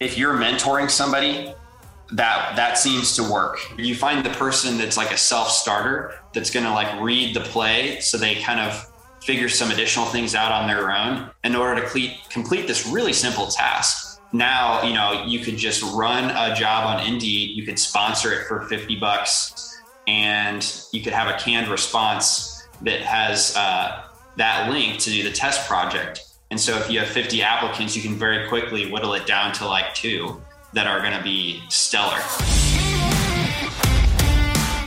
if you're mentoring somebody, that that seems to work. You find the person that's like a self-starter that's going to like read the play so they kind of figure some additional things out on their own in order to complete, complete this really simple task. Now, you know, you could just run a job on Indeed, you could sponsor it for 50 bucks and you could have a canned response that has uh, that link to do the test project. And so if you have 50 applicants, you can very quickly whittle it down to like two that are going to be stellar.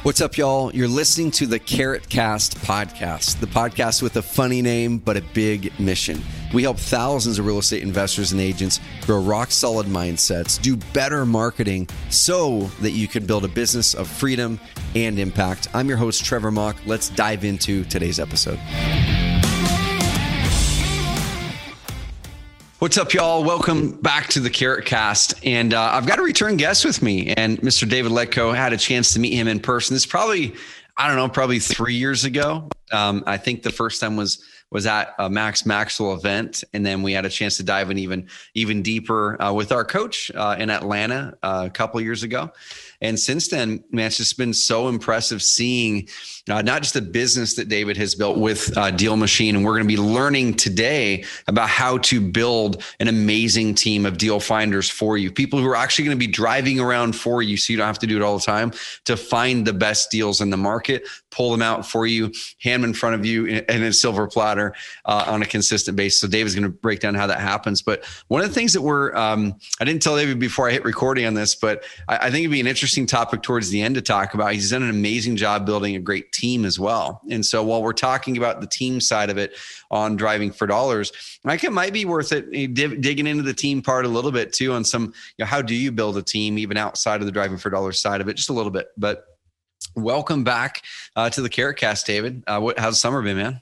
What's up, y'all? You're listening to the Carrot Cast podcast, the podcast with a funny name but a big mission. We help thousands of real estate investors and agents grow rock solid mindsets, do better marketing so that you can build a business of freedom and impact. I'm your host, Trevor Mauch. Let's dive into today's episode. What's up, y'all? Welcome back to the Carrot Cast. And uh, I've got a return guest with me, and Mr. David Lecko had a chance to meet him in person. This probably, I don't know, probably three years ago. Um, I think the first time was was at a Max Maxwell event, and then we had a chance to dive in even even deeper uh, with our coach uh, in Atlanta uh, a couple years ago. And since then, man, it's just been so impressive seeing uh, not just the business that David has built with uh, Deal Machine, and we're going to be learning today about how to build an amazing team of deal finders for you, people who are actually going to be driving around for you, so you don't have to do it all the time to find the best deals in the market, pull them out for you, hand them in front of you in, a silver platter uh, on a consistent basis. So David's going to break down how that happens. But one of the things that we're, um, I didn't tell David before I hit recording on this, but I, I think it'd be an interesting topic towards the end to talk about. He's done an amazing job building a great team as well. And so while we're talking about the team side of it on driving for dollars, think it might be worth it eh, digging into the team part a little bit too on some, you know, how do you build a team even outside of the driving for dollars side of it, just a little bit. But welcome back uh, to the Carrot Cast, David. Uh, what, how's summer been, man?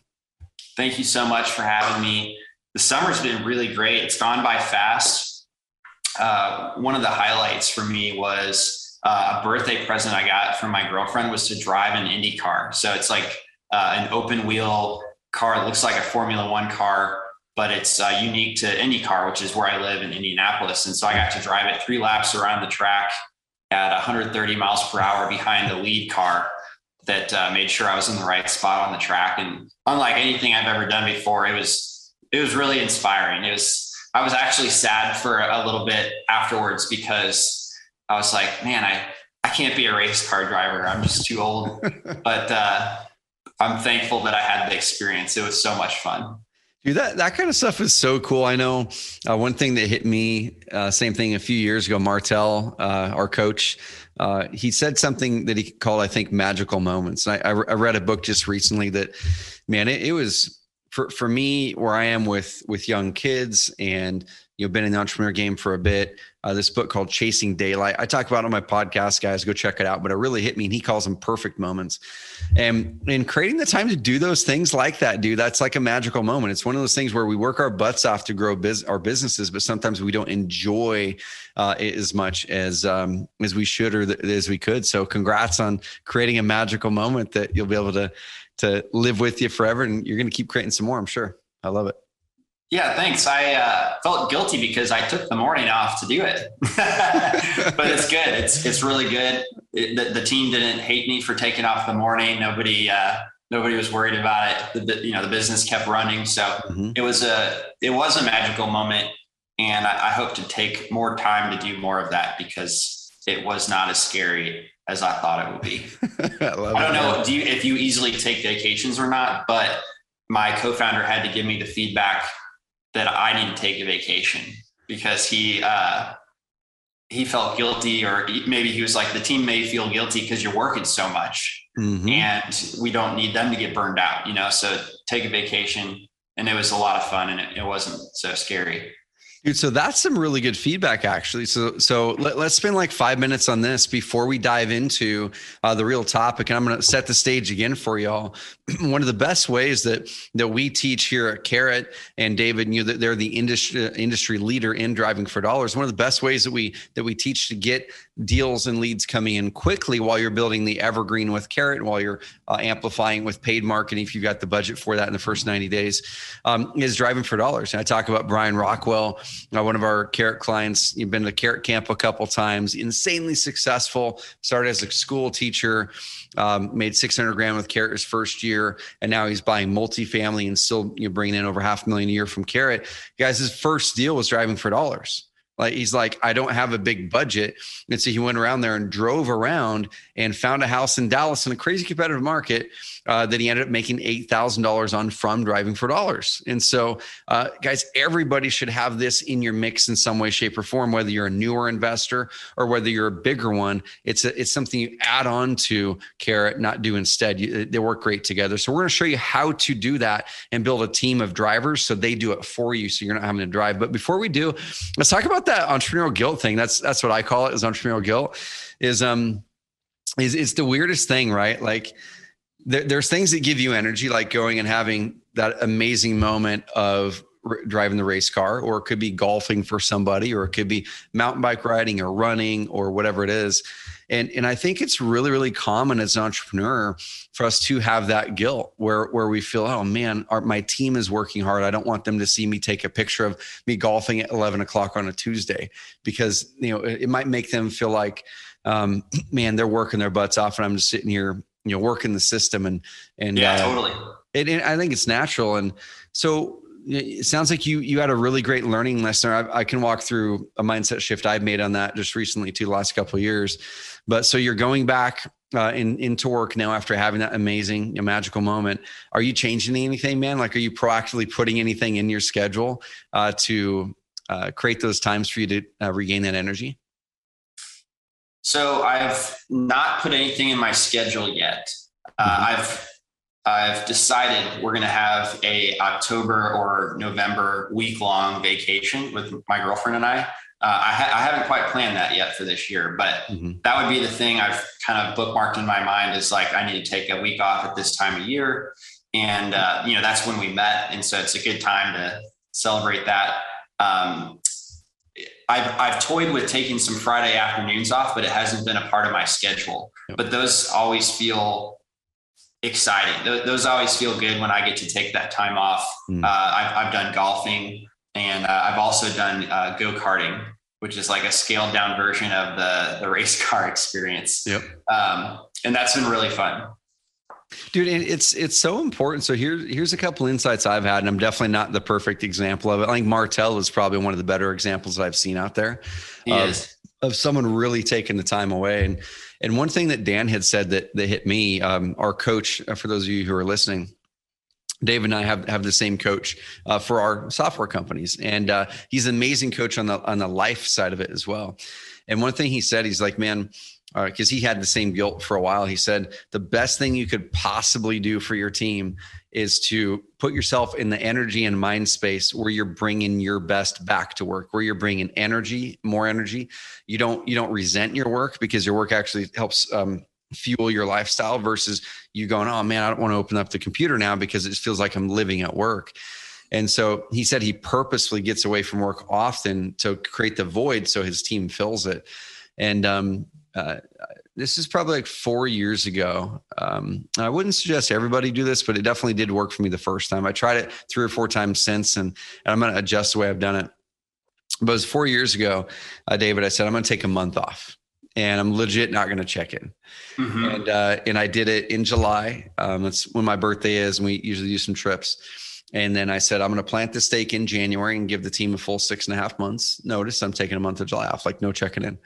Thank you so much for having me. The summer's been really great. It's gone by fast. Uh, one of the highlights for me was uh, a birthday present I got from my girlfriend was to drive an Indy car. So it's like uh, an open wheel car. It looks like a Formula One car, but it's uh, unique to IndyCar, which is where I live in Indianapolis. And so I got to drive it three laps around the track at 130 miles per hour behind the lead car that uh, made sure I was in the right spot on the track. And unlike anything I've ever done before, it was it was really inspiring. It was I was actually sad for a little bit afterwards because I was like, man, I, I can't be a race car driver. I'm just too old. but uh, I'm thankful that I had the experience. It was so much fun. Dude, that, that kind of stuff is so cool. I know uh, one thing that hit me, uh, same thing a few years ago, Martell, uh, our coach, uh, he said something that he called, I think, magical moments. And I, I read a book just recently that, man, it, it was for, for me where I am with, with young kids and, you know, been in the entrepreneur game for a bit uh, this book called Chasing Daylight. I talk about on my podcast, guys. Go check it out. But it really hit me, and he calls them perfect moments. And in creating the time to do those things like that, dude, that's like a magical moment. It's one of those things where we work our butts off to grow biz- our businesses, but sometimes we don't enjoy uh, it as much as um, as we should or th- as we could. So, congrats on creating a magical moment that you'll be able to to live with you forever, and you're going to keep creating some more. I'm sure. I love it. Yeah, thanks. I uh, felt guilty because I took the morning off to do it, but it's good. It's it's really good. It, the, the, team didn't hate me for taking off the morning. Nobody uh, nobody was worried about it. The you know the business kept running, so mm-hmm. it was a it was a magical moment, and I, I hope to take more time to do more of that because it was not as scary as I thought it would be. I, I, don't know do you, if you easily take vacations or not, but my co-founder had to give me the feedback that I need to take a vacation because he uh, he felt guilty, or maybe he was like, the team may feel guilty because you're working so much, mm-hmm. and we don't need them to get burned out, you know. So take a vacation, and it was a lot of fun, and it, it wasn't so scary. Dude, so that's some really good feedback, actually. So, so let, us spend like five minutes on this before we dive into uh, the real topic. And I'm going to set the stage again for y'all. One of the best ways that that we teach here at Carrot and David, you know, they're the industry industry leader in driving for dollars. One of the best ways that we that we teach to get deals and leads coming in quickly while you're building the evergreen with Carrot, and while you're uh, amplifying with paid marketing, if you've got the budget for that in the first 90 days, um, is driving for dollars. And I talk about Brian Rockwell uh, one of our carrot clients. You've been to carrot camp a couple times, insanely successful. Started as a school teacher, um, made 600 grand with carrot his first year, and now he's buying multifamily and still you know, bringing in over half a million a year from carrot. Guys, his first deal was driving for dollars. Like he's like, I don't have a big budget. And so he went around there and drove around and found a house in Dallas in a crazy competitive market uh, that he ended up making $8,000 on from driving for dollars. And so, uh, guys, everybody should have this in your mix in some way, shape, or form, whether you're a newer investor or whether you're a bigger one. It's, a, it's something you add on to Carrot, not do instead. You, they work great together. So, we're going to show you how to do that and build a team of drivers so they do it for you so you're not having to drive. But before we do, let's talk about that entrepreneurial guilt thing. That's, that's what I call it is entrepreneurial guilt is, um, is it's the weirdest thing, right? Like, there, there's things that give you energy, like going and having that amazing moment of r- driving the race car, or it could be golfing for somebody, or it could be mountain bike riding or running or whatever it is. And, and I think it's really, really common as an entrepreneur for us to have that guilt where, where we feel, oh man, our, my team is working hard. I don't want them to see me take a picture of me golfing at 11 o'clock on a Tuesday because, you know, it, it might make them feel like, um, man, they're working their butts off and I'm just sitting here you know work in the system and and yeah uh, totally. it, it, i think it's natural. And so it sounds like you you had a really great learning lesson. I, I, can walk through a mindset shift i've made on that just recently too the last couple of years. But so you're going back uh, in, into work now after having that amazing magical moment. Are you changing anything man? Like are you proactively putting anything in your schedule uh, to uh, create those times for you to uh, regain that energy so I've not put anything in my schedule yet. Uh, mm-hmm. I've I've decided we're going to have a October or November week long vacation with my girlfriend and I. Uh, I, ha- I, haven't quite planned that yet for this year, but mm-hmm. that would be the thing I've kind of bookmarked in my mind is like I need to take a week off at this time of year, and uh, you know that's when we met, and so it's a good time to celebrate that. Um, I've, I've toyed with taking some Friday afternoons off, but it hasn't been a part of my schedule. But those always feel exciting. Those always feel good when I get to take that time off. Mm. Uh, I've, I've, done golfing and uh, I've also done uh, go karting, which is like a scaled down version of the, the race car experience. Yep. Um, and that's been really fun dude it's it's so important. So here, here's a couple insights i've had and i'm definitely not the perfect example of it. I think martell is probably one of the better examples i've seen out there of, of, someone really taking the time away. And and one thing that dan had said that that hit me um, our coach uh, for those of you who are listening Dave and I have have the same coach uh, for our software companies, and uh, he's an amazing coach on the on the life side of it as well. And one thing he said, he's like, "Man, because uh, he had the same guilt for a while. He said the best thing you could possibly do for your team is to put yourself in the energy and mind space where you're bringing your best back to work, where you're bringing energy, more energy. You don't you don't resent your work because your work actually helps um, fuel your lifestyle versus you going, oh man, I don't want to open up the computer now because it feels like I'm living at work. And so he said he purposefully gets away from work often to create the void so his team fills it. And um, uh, this is probably like four years ago. Um, I wouldn't suggest everybody do this, but it definitely did work for me the first time. I tried it three or four times since, and, and I'm going to adjust the way I've done it. But it was four years ago, uh, David. I said I'm going to take a month off, and I'm legit not going to check in. Mm-hmm. And uh, and I did it in July. Um, that's when my birthday is, and we usually do some trips. And then I said, I'm going to plant the stake in January and give the team a full six and a half months notice. I'm taking a month of July off, like no checking in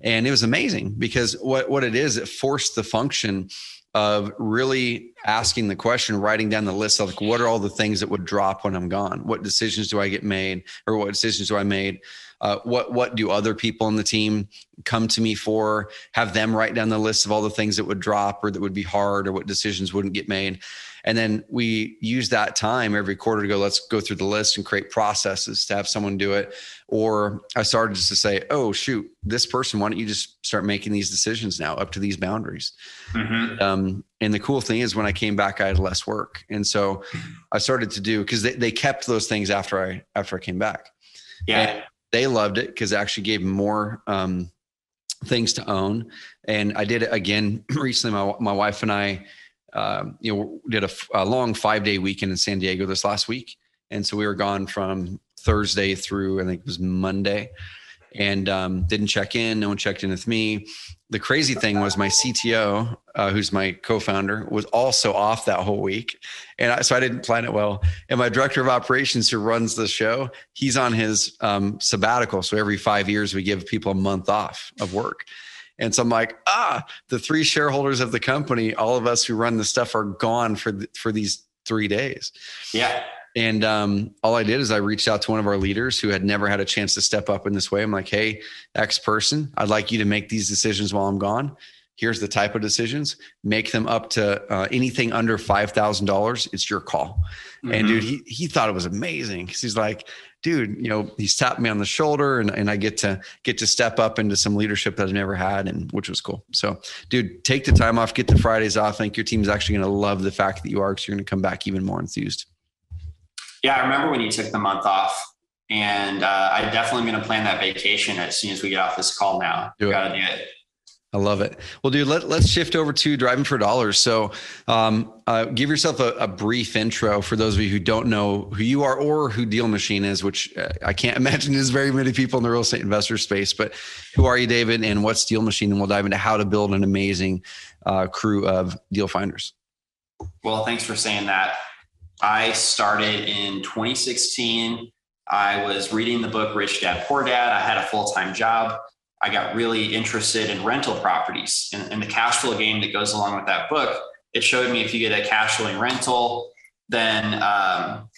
and it was amazing because what what it is it forced the function of really asking the question writing down the list of like what are all the things that would drop when i'm gone? What decisions do i get made? Or what decisions do i made? Uh, what what do other people on the team come to me for? Have them write down the list of all the things that would drop or that would be hard or what decisions wouldn't get made and then we use that time every quarter to go, let's go through the list and create processes to have someone do it. Or I started just to say, oh, shoot, this person, why don't you just start making these decisions now up to these boundaries? Mm-hmm. Um, and the cool thing is when I came back, I had less work. And so I started to do, cause they, they kept those things after I, after I came back. Yeah. And they loved it because it actually gave more, um, things to own. And I did it again recently. My, my wife and I, um, you know, did a, long five day weekend in San Diego this last week. And so we were gone from Thursday through I think it was Monday, and um, didn't check in. No one checked in with me. The crazy thing was my CTO, uh, who's my co-founder, was also off that whole week, and I, so I didn't plan it well. And my director of operations, who runs the show, he's on his um, sabbatical. So every five years, we give people a month off of work. And so I'm like, ah, the three shareholders of the company, all of us who run the stuff are gone for the, for these three days. Yeah. And um, all I did is I reached out to one of our leaders who had never had a chance to step up in this way. I'm like, hey, X person, I'd like you to make these decisions while I'm gone. Here's the type of decisions. Make them up to uh, anything under five thousand dollars. It's your call. Mm-hmm. And dude, he he thought it was amazing because he's like, dude, you know, he's tapped me on the shoulder and, and I get to get to step up into some leadership that I've never had and which was cool. So dude, take the time off, get the Fridays off. I think your team's actually going to love the fact that you are, because you're going to come back even more enthused. Yeah. I remember when you took the month off and uh, I definitely am going to plan that vacation as soon as we get off this call now. Do Got to do it. I love it. Well, dude, let, let's shift over to driving for dollars. So, um, uh, give yourself a, a, brief intro for those of you who don't know who you are or who Deal Machine is, which uh, I can't imagine is very many people in the real estate investor space. But who are you, David, and what's Deal Machine? And we'll dive into how to build an amazing uh, crew of deal finders. Well, thanks for saying that. I started in 2016. I was reading the book Rich Dad Poor Dad. I had a full time job. I got really interested in rental properties and, and, the cash flow game that goes along with that book. It showed me if you get a cash flowing rental, then um,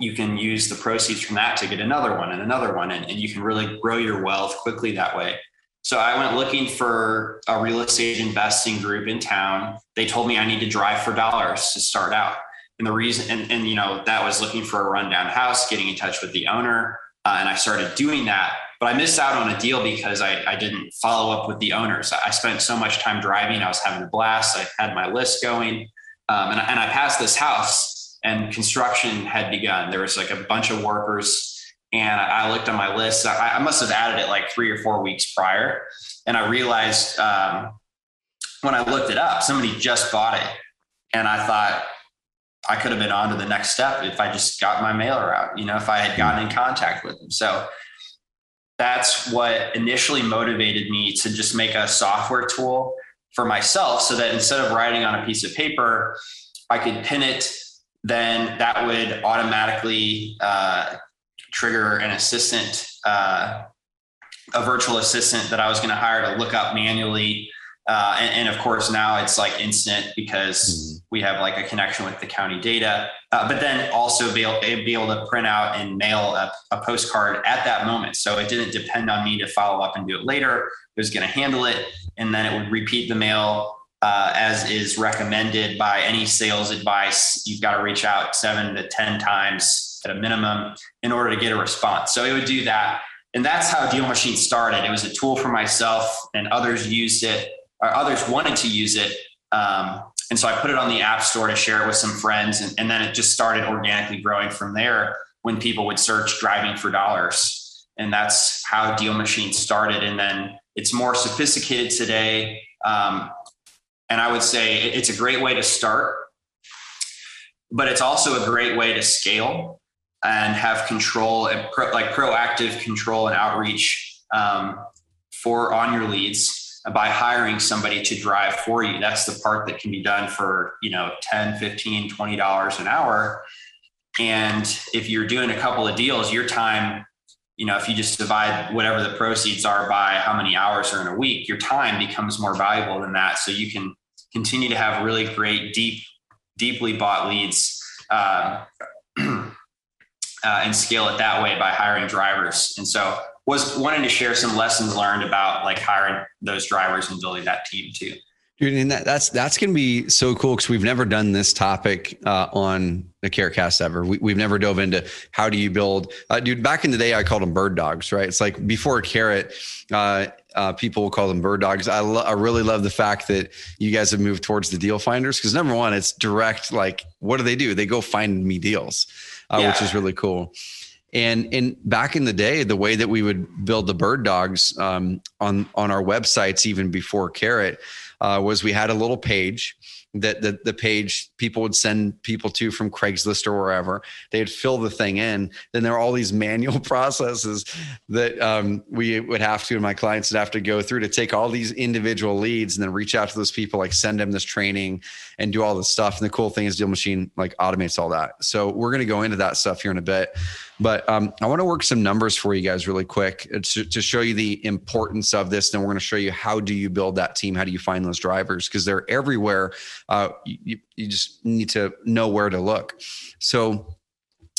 you can use the proceeds from that to get another one and another one, and, and you can really grow your wealth quickly that way. So I went looking for a real estate investing group in town. They told me I need to drive for dollars to start out. And the reason, and, and you know, that was looking for a rundown house, getting in touch with the owner. Uh, and I started doing that but I missed out on a deal because I, I didn't follow up with the owners. I spent so much time driving. I was having a blast. I had my list going. Um, and, and I passed this house and construction had begun. There was like a bunch of workers and I looked on my list. I, must have added it like three or four weeks prior. And I realized um, when I looked it up, somebody just bought it. And I thought, I could have been on to the next step if I just got my mailer out, you know, if I had gotten in contact with them. So that's what initially motivated me to just make a software tool for myself so that instead of writing on a piece of paper, I could pin it. Then that would automatically uh, trigger an assistant, uh, a virtual assistant that I was going to hire to look up manually uh, and, and, of course, now it's like instant because mm-hmm. We have like a connection with the county data. Uh, but then also be able, be able to print out and mail a, a, postcard at that moment. So it didn't depend on me to follow up and do it later. It was going to handle it, and then it would repeat the mail uh, as is recommended by any sales advice. You've got to reach out seven to ten times at a minimum in order to get a response. So it would do that. And that's how Deal Machine started. It was a tool for myself, and others used it or others wanted to use it. Um, and so I put it on the app store to share it with some friends. And, and then it just started organically growing from there when people would search driving for dollars. And that's how Deal Machine started. And then it's more sophisticated today. Um, and I would say it's a great way to start, but it's also a great way to scale and have control and pro, like proactive control and outreach um, for on your leads by hiring somebody to drive for you. That's the part that can be done for, you know, 10, 15, 20 dollars an hour. And if you're doing a couple of deals, your time, you know, if you just divide whatever the proceeds are by how many hours are in a week, your time becomes more valuable than that. So you can continue to have really great, deep, deeply bought leads uh, uh, and scale it that way by hiring drivers. And so was wanting to share some lessons learned about like hiring those drivers and building that team too. Dude, and that, that's that's going to be so cool because we've never done this topic uh, on the CarrotCast ever. We, have never dove into how do you build, uh, dude. Back in the day, I called them bird dogs, right? It's like before Carrot, uh, uh, people will call them bird dogs. I, lo- I really love the fact that you guys have moved towards the deal finders because number one, it's direct. Like, what do they do? They go find me deals, uh, yeah. which is really cool. And in back in the day, the way that we would build the bird dogs um, on on our websites, even before Carrot, uh, was we had a little page that the, the page people would send people to from Craigslist or wherever. They'd fill the thing in. Then there are all these manual processes that um, we would have to, and my clients would have to go through to take all these individual leads and then reach out to those people, like send them this training and do all this stuff. And the cool thing is Deal Machine like automates all that. So we're going to go into that stuff here in a bit. But um, I want to work some numbers for you guys really quick uh, to, to show you the importance of this. And we're going to show you how do you build that team? How do you find those drivers? Because they're everywhere. Uh, you, you just need to know where to look. So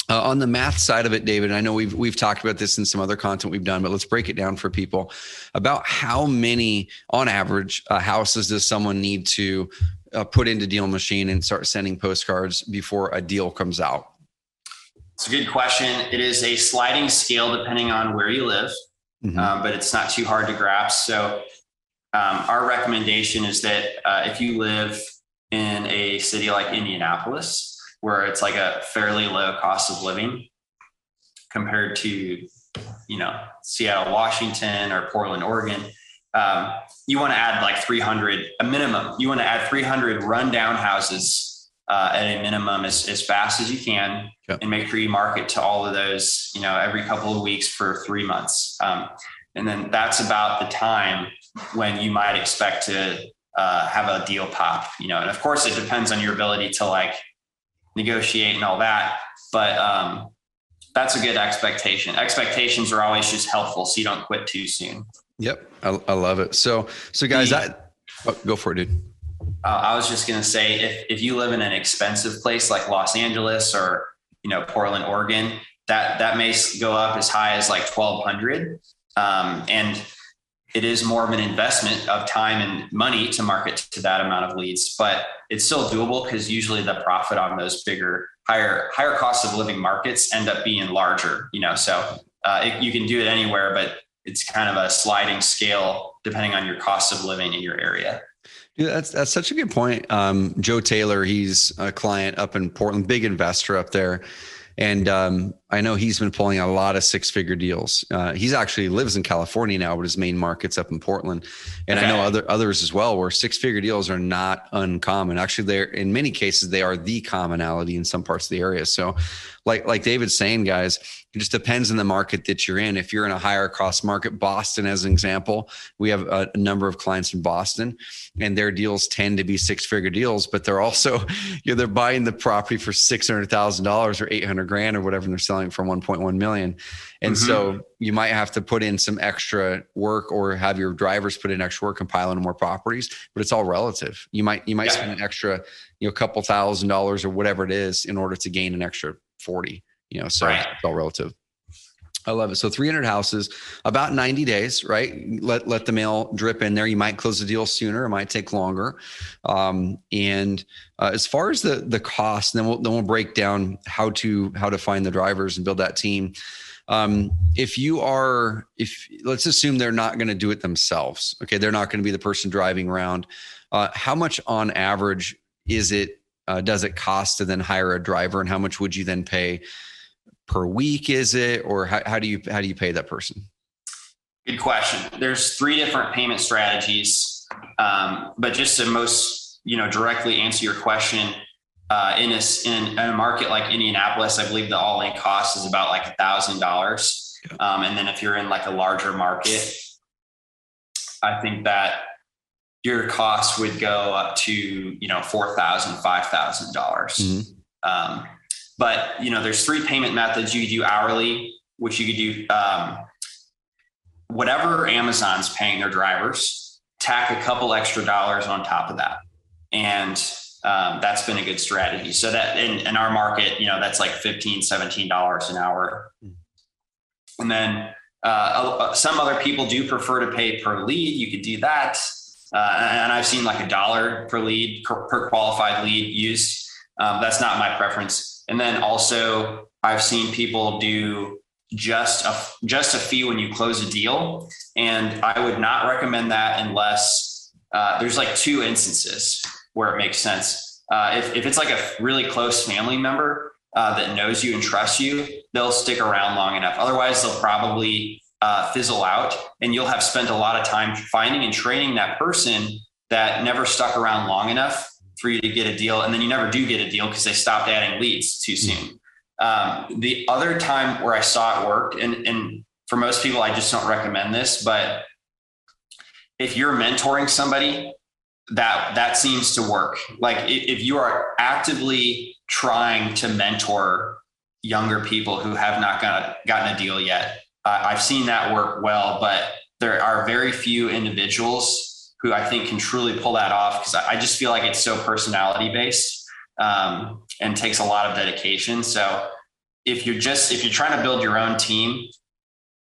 uh, on the math side of it, David, I know we've we've talked about this in some other content we've done, but let's break it down for people about how many, on average, uh, houses does someone need to uh, put into Deal Machine and start sending postcards before a deal comes out? It's a good question. It is a sliding scale depending on where you live, mm-hmm. um, but it's not too hard to grasp. So, um, our recommendation is that uh, if you live in a city like Indianapolis, where it's like a fairly low cost of living compared to, you know, Seattle, Washington, or Portland, Oregon, um, you want to add like 300, a minimum. You want to add 300 rundown houses uh, at a minimum as, as fast as you can yep. and make sure you market to all of those, you know, every couple of weeks for three months. Um, and then that's about the time when you might expect to uh, have a deal pop, you know, and of course it depends on your ability to like negotiate and all that. But um, that's a good expectation. Expectations are always just helpful so you don't quit too soon. Yep. I, I love it. So, so guys, the, I, oh, go for it, dude. Uh, I was just going to say, if, if you live in an expensive place like Los Angeles or, you know, Portland, Oregon, that, that may go up as high as like 1200. Um, and it is more of an investment of time and money to market to that amount of leads, but it's still doable because usually the profit on those bigger, higher, higher cost of living markets end up being larger, you know, so uh, it, you can do it anywhere, but it's kind of a sliding scale depending on your cost of living in your area. Yeah, that's that's such a good point. Um, Joe Taylor, he's a client up in Portland, big investor up there, and um, I know he's been pulling a lot of six figure deals. Uh, he's actually lives in California now, but his main market's up in Portland, and okay. I know other others as well where six figure deals are not uncommon. Actually, they're in many cases they are the commonality in some parts of the area. So, like like David's saying, guys it just depends on the market that you're in. If you're in a higher cost market, Boston, as an example, we have a, number of clients in Boston, and their deals tend to be six figure deals, but they're also, you know, they're buying the property for six hundred thousand dollars or eight hundred grand or whatever, and they're selling for one point one million. And mm-hmm. so you might have to put in some extra work or have your drivers put in extra work compiling more properties, but it's all relative. You might you might yeah. spend an extra, you know, couple thousand dollars or whatever it is in order to gain an extra forty you know, so right. it's all relative. I love it. So 300 houses, about 90 days, right? Let let the mail drip in there. You might close the deal sooner. It might take longer. Um, and uh, as far as the the cost, then we'll then we'll break down how to how to find the drivers and build that team. Um, if you are, if let's assume they're not going to do it themselves, okay, they're not going to be the person driving around. Uh, how much on average is it? Uh, does it cost to then hire a driver, and how much would you then pay? Per week is it? Or how, how do you how do you pay that person? Good question. There's three different payment strategies. Um, but just to most you know directly answer your question uh, in, a, in a market like indianapolis i believe the all-in cost is about like a thousand dollars. Um, and then if you're in like a larger market i think that your cost would go up to you know four thousand five thousand dollars. Mm-hmm. um, but you know, there's three payment methods. You could do hourly, which you could do um, whatever Amazon's paying their drivers, tack a couple extra dollars on top of that, and um, that's been a good strategy. So that in, in our market, you know, that's like 15 $17 an hour. And then uh, some other people do prefer to pay per lead. You could do that. Uh, and I've seen like a dollar per lead, per, per qualified lead used. Um, that's not my preference. And then also, I've seen people do just a just a fee when you close a deal, and I would not recommend that unless uh, there's like two instances where it makes sense. Uh, if if it's like a really close family member uh, that knows you and trusts you, they'll stick around long enough. Otherwise, they'll probably uh, fizzle out, and you'll have spent a lot of time finding and training that person that never stuck around long enough for you to get a deal, and then you never do get a deal because they stopped adding leads too soon. Um, the other time where I saw it worked, and, and for most people, I just don't recommend this, but if you're mentoring somebody, that that seems to work. Like if you are actively trying to mentor younger people who have not got, gotten a deal yet, uh, I've seen that work well. But there are very few individuals who I think can truly pull that off because I just feel like it's so personality based um, and takes a lot of dedication. So if you're just if you're trying to build your own team,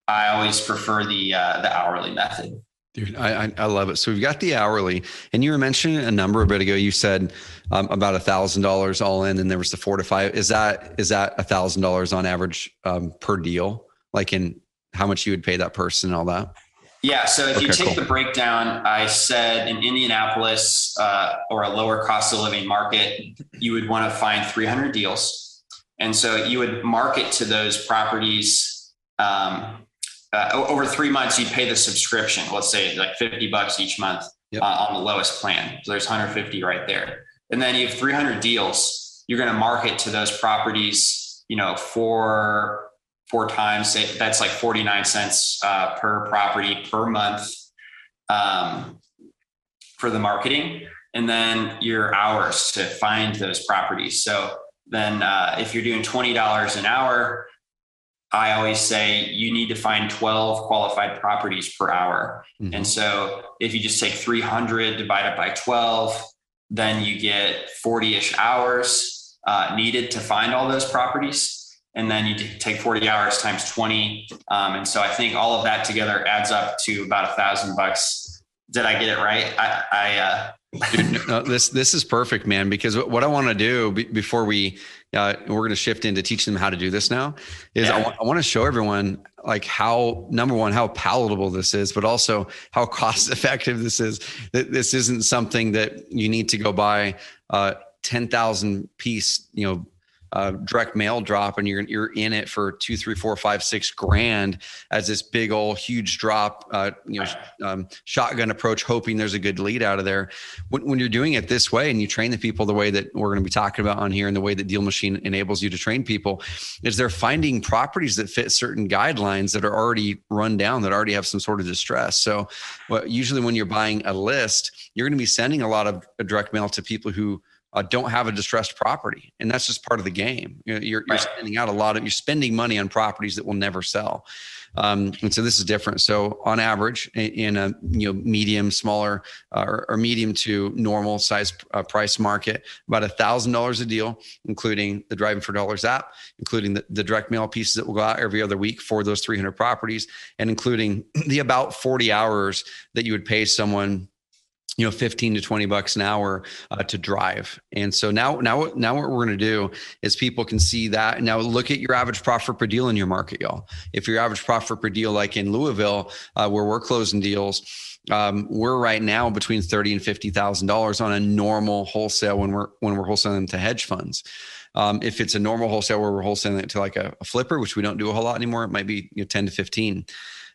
I always prefer the uh, the hourly method. Dude, I, I love it. So we've got the hourly, and you were mentioning a number a bit ago. You said um, about a thousand dollars all in, and there was the four to five. Is that is that a thousand dollars on average um, per deal? Like in how much you would pay that person and all that? Yeah. So if okay, you take cool. the breakdown, I said in Indianapolis uh, or a lower cost of living market, you would want to find 300 deals, and so you would market to those properties. Um, uh, over three months, you'd pay the subscription. Let's say like 50 bucks each month yep. uh, on the lowest plan. So there's 150 right there. And then you have 300 deals. You're going to market to those properties, you know, four, four times. That's like 49 cents uh, per property per month um, for the marketing. And then your hours to find those properties. So then uh, if you're doing $20 an hour, I always say you need to find 12 qualified properties per hour. Mm-hmm. And so if you just take 300 divided by 12, then you get 40 ish hours uh, needed to find all those properties. And then you take 40 hours times 20. Um, and so I think all of that together adds up to about a thousand bucks. Did I get it right? I, I uh, Dude, no, this this is perfect, man. Because what I want to do before we uh, we're going to shift into teaching them how to do this now is yeah. I, w- I want to show everyone like how number one how palatable this is, but also how cost effective this is. That this isn't something that you need to go buy uh, ten thousand piece you know uh, direct mail drop and you're you're in it for two, three, four, five, six grand as this big old huge drop, uh, you know, um, shotgun approach, hoping there's a good lead out of there. When, when, you're doing it this way and you train the people the way that we're going to be talking about on here and the way that Deal Machine enables you to train people, is they're finding properties that fit certain guidelines that are already run down, that already have some sort of distress. So, well, usually when you're buying a list, you're going to be sending a lot of direct mail to people who uh, don't have a distressed property, and that's just part of the game. You're, you're, right. spending out a lot of you're spending money on properties that will never sell, um, and so this is different. So on average, in a you know medium, smaller, uh, or, or, medium to normal size uh, price market, about a thousand dollars a deal, including the Driving for Dollars app, including the, the direct mail pieces that will go out every other week for those 300 properties, and including the about 40 hours that you would pay someone you know 15 to 20 bucks an hour uh, to drive and so now now now what we're going to do is people can see that now look at your average profit per deal in your market y'all if your average profit per deal like in louisville uh, where we're closing deals um, we're right now between thirty and fifty thousand dollars on a normal wholesale when we're when we're wholesaling to hedge funds. Um, if it's a normal wholesale where we're wholesaling it to like a, a, flipper, which we don't do a whole lot anymore, it might be you know, ten to fifteen.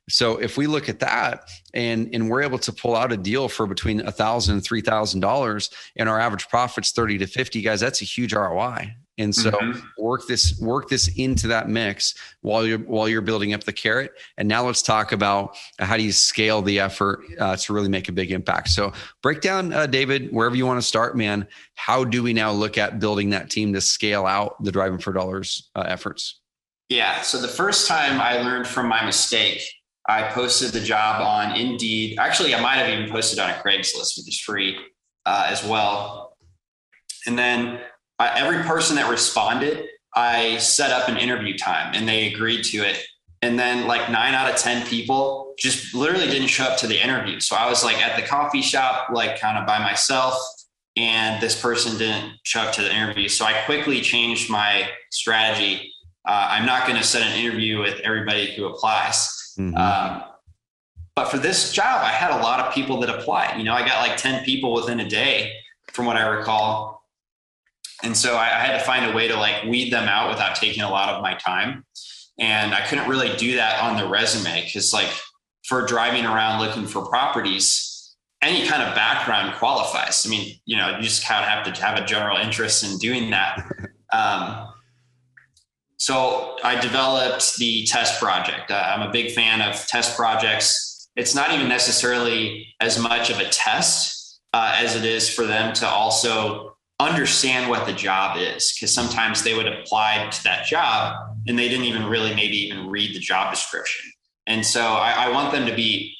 So if we look at that and and we're able to pull out a deal for between a thousand and three thousand dollars and our average profit's 30 to 50, guys, that's a huge ROI. And so mm-hmm. work this work this into that mix while you're while you're building up the carrot. And now let's talk about how do you scale the effort uh, to really make a big impact. So break down, uh, David, wherever you want to start, man. How do we now look at building that team to scale out the driving for dollars uh, efforts? Yeah. So the first time I learned from my mistake I posted the job on Indeed. Actually, I might have even posted on a Craigslist, which is free uh, as well. And then uh, every person that responded, I set up an interview time and they agreed to it. And then, like nine out of 10 people just literally didn't show up to the interview. So I was like at the coffee shop, like kind of by myself, and this person didn't show up to the interview. So I quickly changed my strategy. Uh, I'm not going to set an interview with everybody who applies. Mm-hmm. Um, but for this job, I had a lot of people that applied. You know, I got like 10 people within a day, from what I recall. And so I, I had to find a way to like weed them out without taking a lot of my time. And I couldn't really do that on the resume because, like, for driving around looking for properties, any kind of background qualifies. I mean, you know, you just kind of have to have a general interest in doing that. Um, so I developed the test project. Uh, I'm a big fan of test projects. It's not even necessarily as much of a test uh, as it is for them to also understand what the job is, because sometimes they would apply to that job and they didn't even really maybe even read the job description. And so I, I want them to be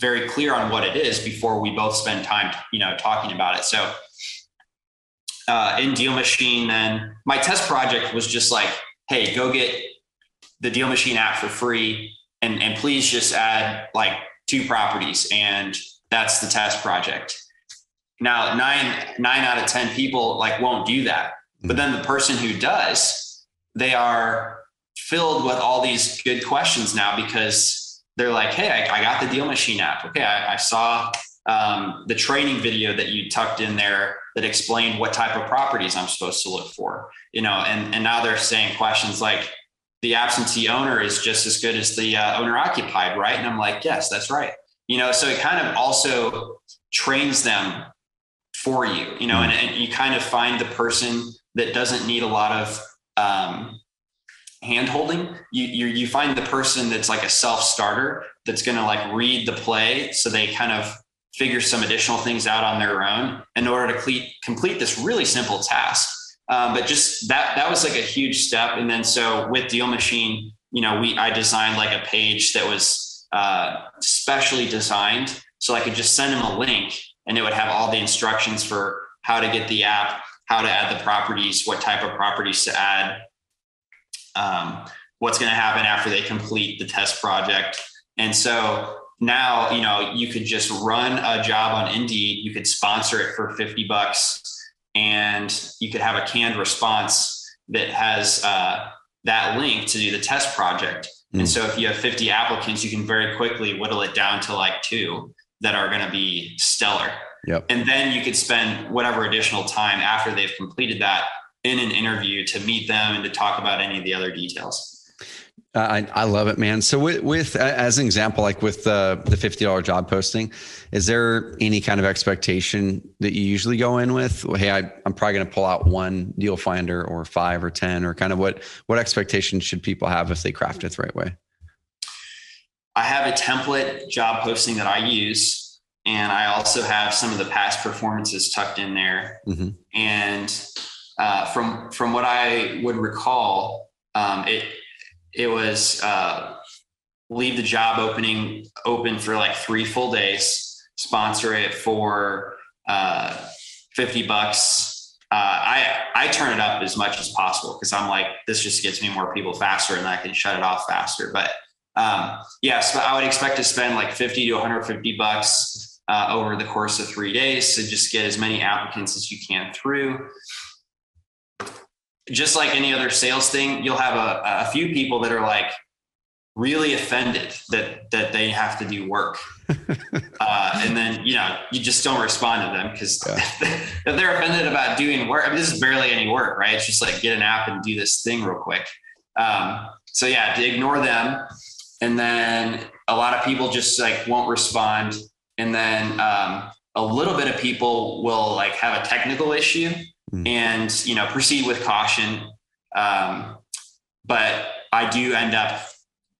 very clear on what it is before we both spend time, you know, talking about it. So uh, in Deal Machine, then my test project was just like hey, go get the Deal Machine app for free, and and please just add like two properties, and that's the test project. Now, nine nine out of ten people like won't do that, but hmm. then the person who does, they are filled with all these good questions now because they're like, hey, I, I got the Deal Machine app. Okay, I, I saw um, the training video that you tucked in there that explained what type of properties I'm supposed to look for, you know, and, and now they're saying questions like the absentee owner is just as good as the uh, owner occupied, right? And I'm like, yes, that's right. You know, so it kind of also trains them for you, you know, and, and you kind of find the person that doesn't need a lot of um, hand holding. You, you, you find the person that's like a self starter that's going to like read the play. So they kind of figure some additional things out on their own in order to complete, complete this really simple task. Um, but just that that was like a huge step. And then so with Deal Machine, you know, we I designed like a page that was uh, specially designed so I could just send them a link and it would have all the instructions for how to get the app, how to add the properties, what type of properties to add, um, what's going to happen after they complete the test project. And so now you know you could just run a job on indeed you could sponsor it for 50 bucks and you could have a canned response that has uh, that link to do the test project mm. and hmm. so if you have 50 applicants you can very quickly whittle it down to like two that are going to be stellar yep. and then you could spend whatever additional time after they've completed that in an interview to meet them and to talk about any of the other details I, I love it, man. So with, with as an example, like with the the fifty dollar job posting, is there any kind of expectation that you usually go in with? Well, hey, I, I'm probably going to pull out one deal finder or five or ten, or kind of what what expectations should people have if they craft it the right way? I have a template job posting that I use, and I also have some of the past performances tucked in there. Mm-hmm. And uh, from from what I would recall, um, it it was uh, leave the job opening open for like three full days, sponsor it for uh, 50 bucks. Uh, I I turn it up as much as possible because I'm like this just gets me more people faster and I can shut it off faster. But um, yeah, so I would expect to spend like 50 to 150 bucks uh, over the course of three days to just get as many applicants as you can through just like any other sales thing, you'll have a, a few people that are like really offended that that they have to do work, uh, and then you know you just don't respond to them because yeah. if they're offended about doing work, I mean, this is barely any work, right? It's just like get an app and do this thing real quick. Um, so yeah, to ignore them, and then a lot of people just like won't respond, and then um, a little bit of people will like have a technical issue mm. and you know proceed with caution. Um, but I do end up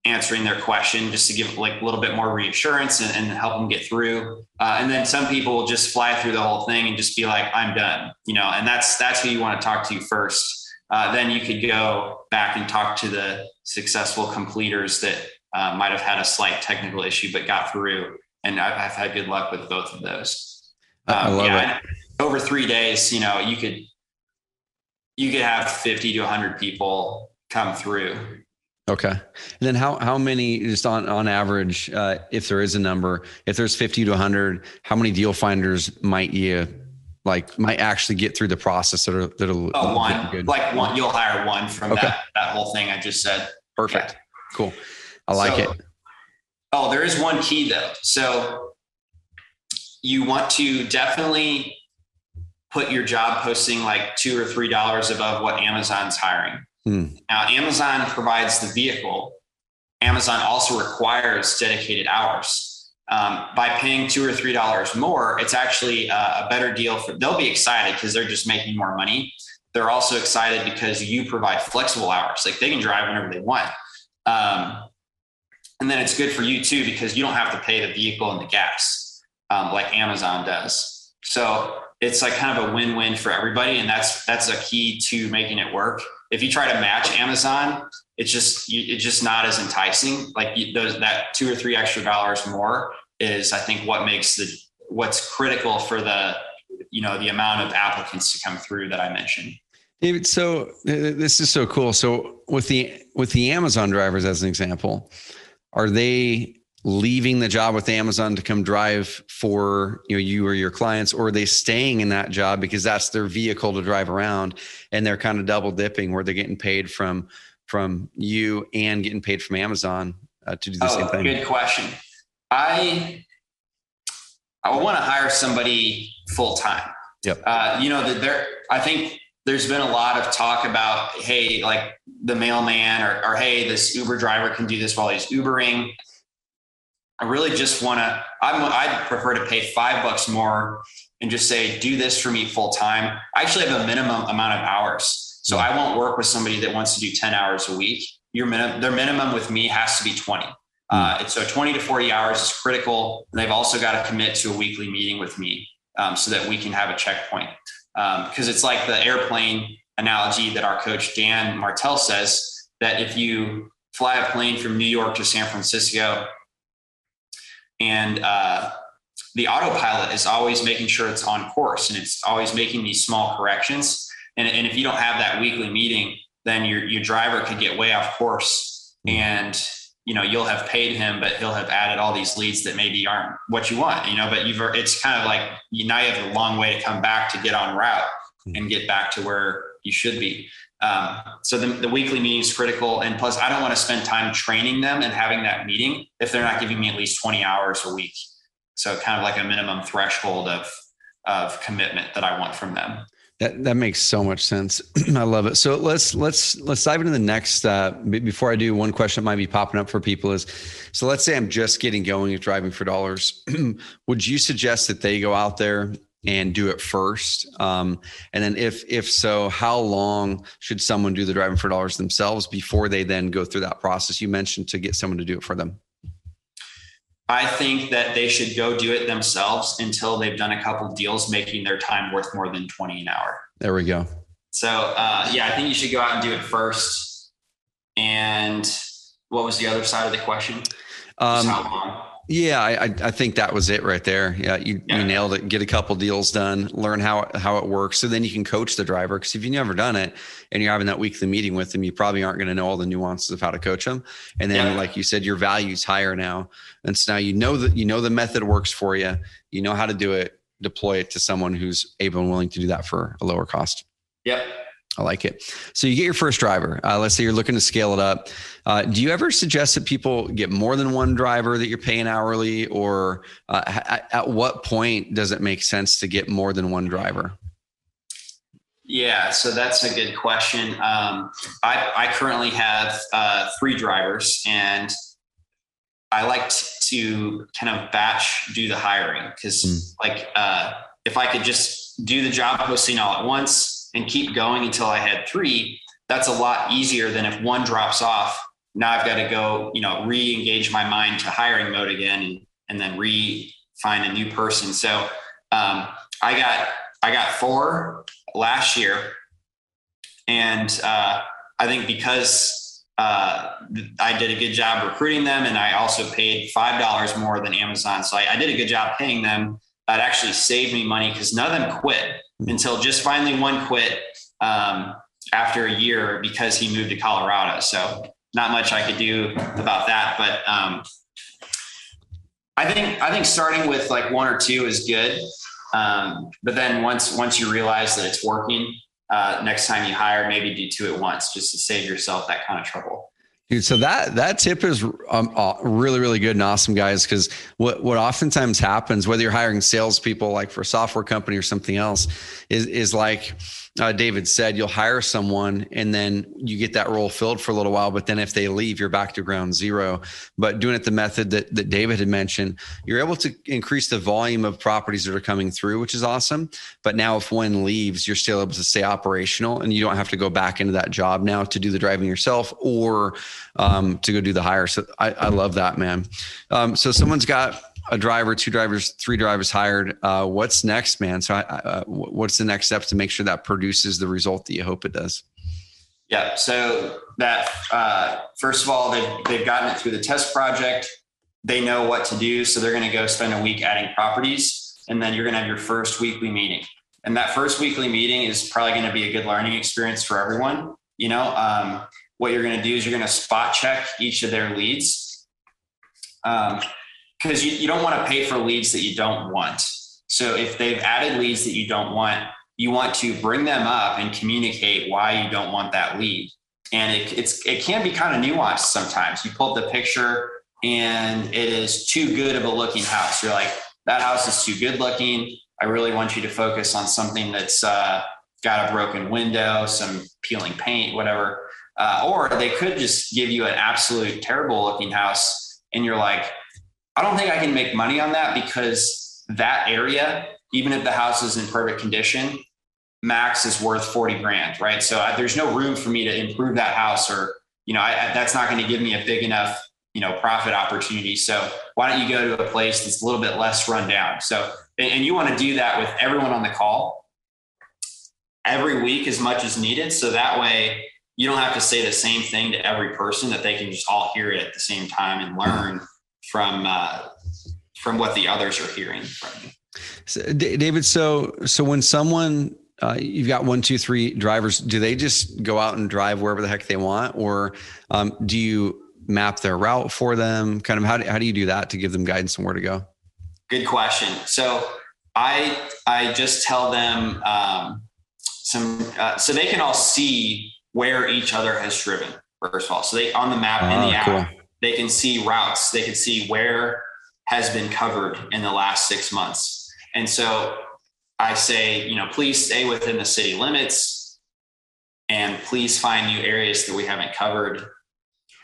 answering their question just to give like a little bit more reassurance and, and help them get through. Uh, and then some people will just fly through the whole thing and just be like, "I'm done," you know. And that's that's who you want to talk to first. Uh, then you could go back and talk to the successful completers that uh, might have had a slight technical issue but got through. And I've, I've had good luck with both of those. Um, I love yeah, it over three days, you know, you could you could have 50 to 100 people come through. Okay. And then how how many just on on average, uh, if there is a number, if there's 50 to 100, how many deal finders might you like might actually get through the process that are that are oh, one like one you'll hire one from okay. that that whole thing I just said. Perfect. Yeah. Cool. I like so, it. Oh, there is one key though. So you want to definitely put your job posting like two or three dollars above what Amazon's hiring. Hmm. Now, Amazon provides the vehicle. Amazon also requires dedicated hours. um, by paying two or three dollars more, it's actually a, a better deal for. They'll be excited because they're just making more money. They're also excited because you provide flexible hours, like they can drive whenever they want. Um, and then it's good for you too because you don't have to pay the vehicle and the gas um, like Amazon does. So it's like kind of a win-win for everybody, and that's that's a key to making it work. If you try to match Amazon, it's just it's just not as enticing. Like those that two or three extra dollars more is, I think, what makes the what's critical for the you know the amount of applicants to come through that I mentioned. David, so uh, this is so cool. So with the with the Amazon drivers as an example, are they leaving the job with Amazon to come drive for you know you or your clients, or are they staying in that job because that's their vehicle to drive around, and they're kind of double dipping where they're getting paid from from you and getting paid from Amazon uh, to do the oh, same thing? Good question. I I want to hire somebody full time. Yep. Uh, you know that there. I think there's been a lot of talk about hey, like the mailman, or, or hey, this Uber driver can do this while he's Ubering. I really just want to. I'm. I'd prefer to pay five bucks more and just say, do this for me full time. I actually have a minimum amount of hours, so I won't work with somebody that wants to do ten hours a week. Your minimum, their minimum with me has to be twenty. Uh, so 20 to 40 hours is critical. And they've also got to commit to a weekly meeting with me um, so that we can have a checkpoint. Because um, it's like the airplane analogy that our coach Dan Martell says that if you fly a plane from New York to San Francisco and uh, the autopilot is always making sure it's on course and it's always making these small corrections. And, and if you don't have that weekly meeting, then your, your driver could get way off course and you know you'll have paid him but he'll have added all these leads that maybe aren't what you want you know but you've it's kind of like you now you have a long way to come back to get on route hmm. and get back to where you should be um, so the, the weekly meeting is critical and plus i don't want to spend time training them and having that meeting if they're not giving me at least 20 hours a week so kind of like a minimum threshold of of commitment that i want from them that that makes so much sense. I love it. So let's let's let's dive into the next. Uh, before I do, one question that might be popping up for people is, so let's say I'm just getting going at driving for dollars. Would you suggest that they go out there and do it first? Um, and then if if so, how long should someone do the driving for dollars themselves before they then go through that process you mentioned to get someone to do it for them? I think that they should go do it themselves until they've done a couple deals making their time worth more than 20 an hour. There we go. So, uh, yeah, I think you should go out and do it first. And what was the other side of the question? Um, how long? Yeah, I, I think that was it right there. Yeah, you, yeah. you nailed it. Get a couple deals done, learn how how it works, so then you can coach the driver. Because if you've never done it and you're having that weekly meeting with them, you probably aren't going to know all the nuances of how to coach them. And then, yeah. like you said, your value's higher now, and so now you know that you know the method works for you. You know how to do it. Deploy it to someone who's able and willing to do that for a lower cost. Yep. I like it. So you get your first driver. Uh, let's say you're looking to scale it up. Uh, do you ever suggest that people get more than one driver that you're paying hourly, or uh, at, at, what point does it make sense to get more than one driver? Yeah, so that's a good question. Um, I, I, currently have uh, three drivers, and I like to kind of batch do the hiring because, mm. like, uh, if I could just do the job posting all at once and keep going until I had three, that's a lot easier than if one drops off. Now I've got to go, you know, re-engage my mind to hiring mode again and, and then re-find a new person. So um, I got I got four last year, and uh, I think because uh, I did a good job recruiting them, and I also paid five dollars more than Amazon, so I, I did a good job paying them. That actually saved me money because none of them quit until just finally one quit um, after a year because he moved to Colorado. So not much I could do about that, but um, I think I think starting with like one or two is good. Um, but then once once you realize that it's working, uh, next time you hire, maybe do two at once just to save yourself that kind of trouble. Dude, so that that tip is um, really really good and awesome, guys. Because what what oftentimes happens, whether you're hiring salespeople like for a software company or something else, is is like uh, David said, you'll hire someone and then you get that role filled for a little while. But then if they leave, you're back to ground zero. But doing it the method that, that David had mentioned, you're able to increase the volume of properties that are coming through, which is awesome. But now if one leaves, you're still able to stay operational and you don't have to go back into that job now to do the driving yourself or um, to go do the hire. So I, I love that, man. Um, so someone's got a driver, two drivers, three drivers hired. Uh, what's next, man? So, I, uh, what's the next steps to make sure that produces the result that you hope it does? Yeah. So that uh, first of all, they've they've gotten it through the test project. They know what to do, so they're going to go spend a week adding properties, and then you're going to have your first weekly meeting. And that first weekly meeting is probably going to be a good learning experience for everyone. You know, um, what you're going to do is you're going to spot check each of their leads. Um, because you, you don't want to pay for leads that you don't want. So if they've added leads that you don't want, you want to bring them up and communicate why you don't want that lead. And it, it's it can be kind of nuanced sometimes. You pull up the picture and it is too good of a looking house. You're like, that house is too good looking. I really want you to focus on something that's uh, got a broken window, some peeling paint, whatever. Uh, or they could just give you an absolute terrible looking house, and you're like, I don't think I can make money on that because that area, even if the house is in perfect condition, max is worth 40 grand, right? So I, there's no room for me to improve that house or, you know, I, I, that's not going to give me a big enough, you know, profit opportunity. So why don't you go to a place that's a little bit less run down? So, and, and you want to do that with everyone on the call every week as much as needed. So that way you don't have to say the same thing to every person that they can just all hear it at the same time and learn from uh, from what the others are hearing from you. So, David, so so when someone uh, you've got one, two, three drivers, do they just go out and drive wherever the heck they want, or um, do you map their route for them? Kind of how do, how do you do that to give them guidance on where to go? Good question. So I I just tell them um, some uh, so they can all see where each other has driven first of all. So they on the map in the ah, app. They can see routes, they can see where has been covered in the last six months. And so I say, you know, please stay within the city limits and please find new areas that we haven't covered.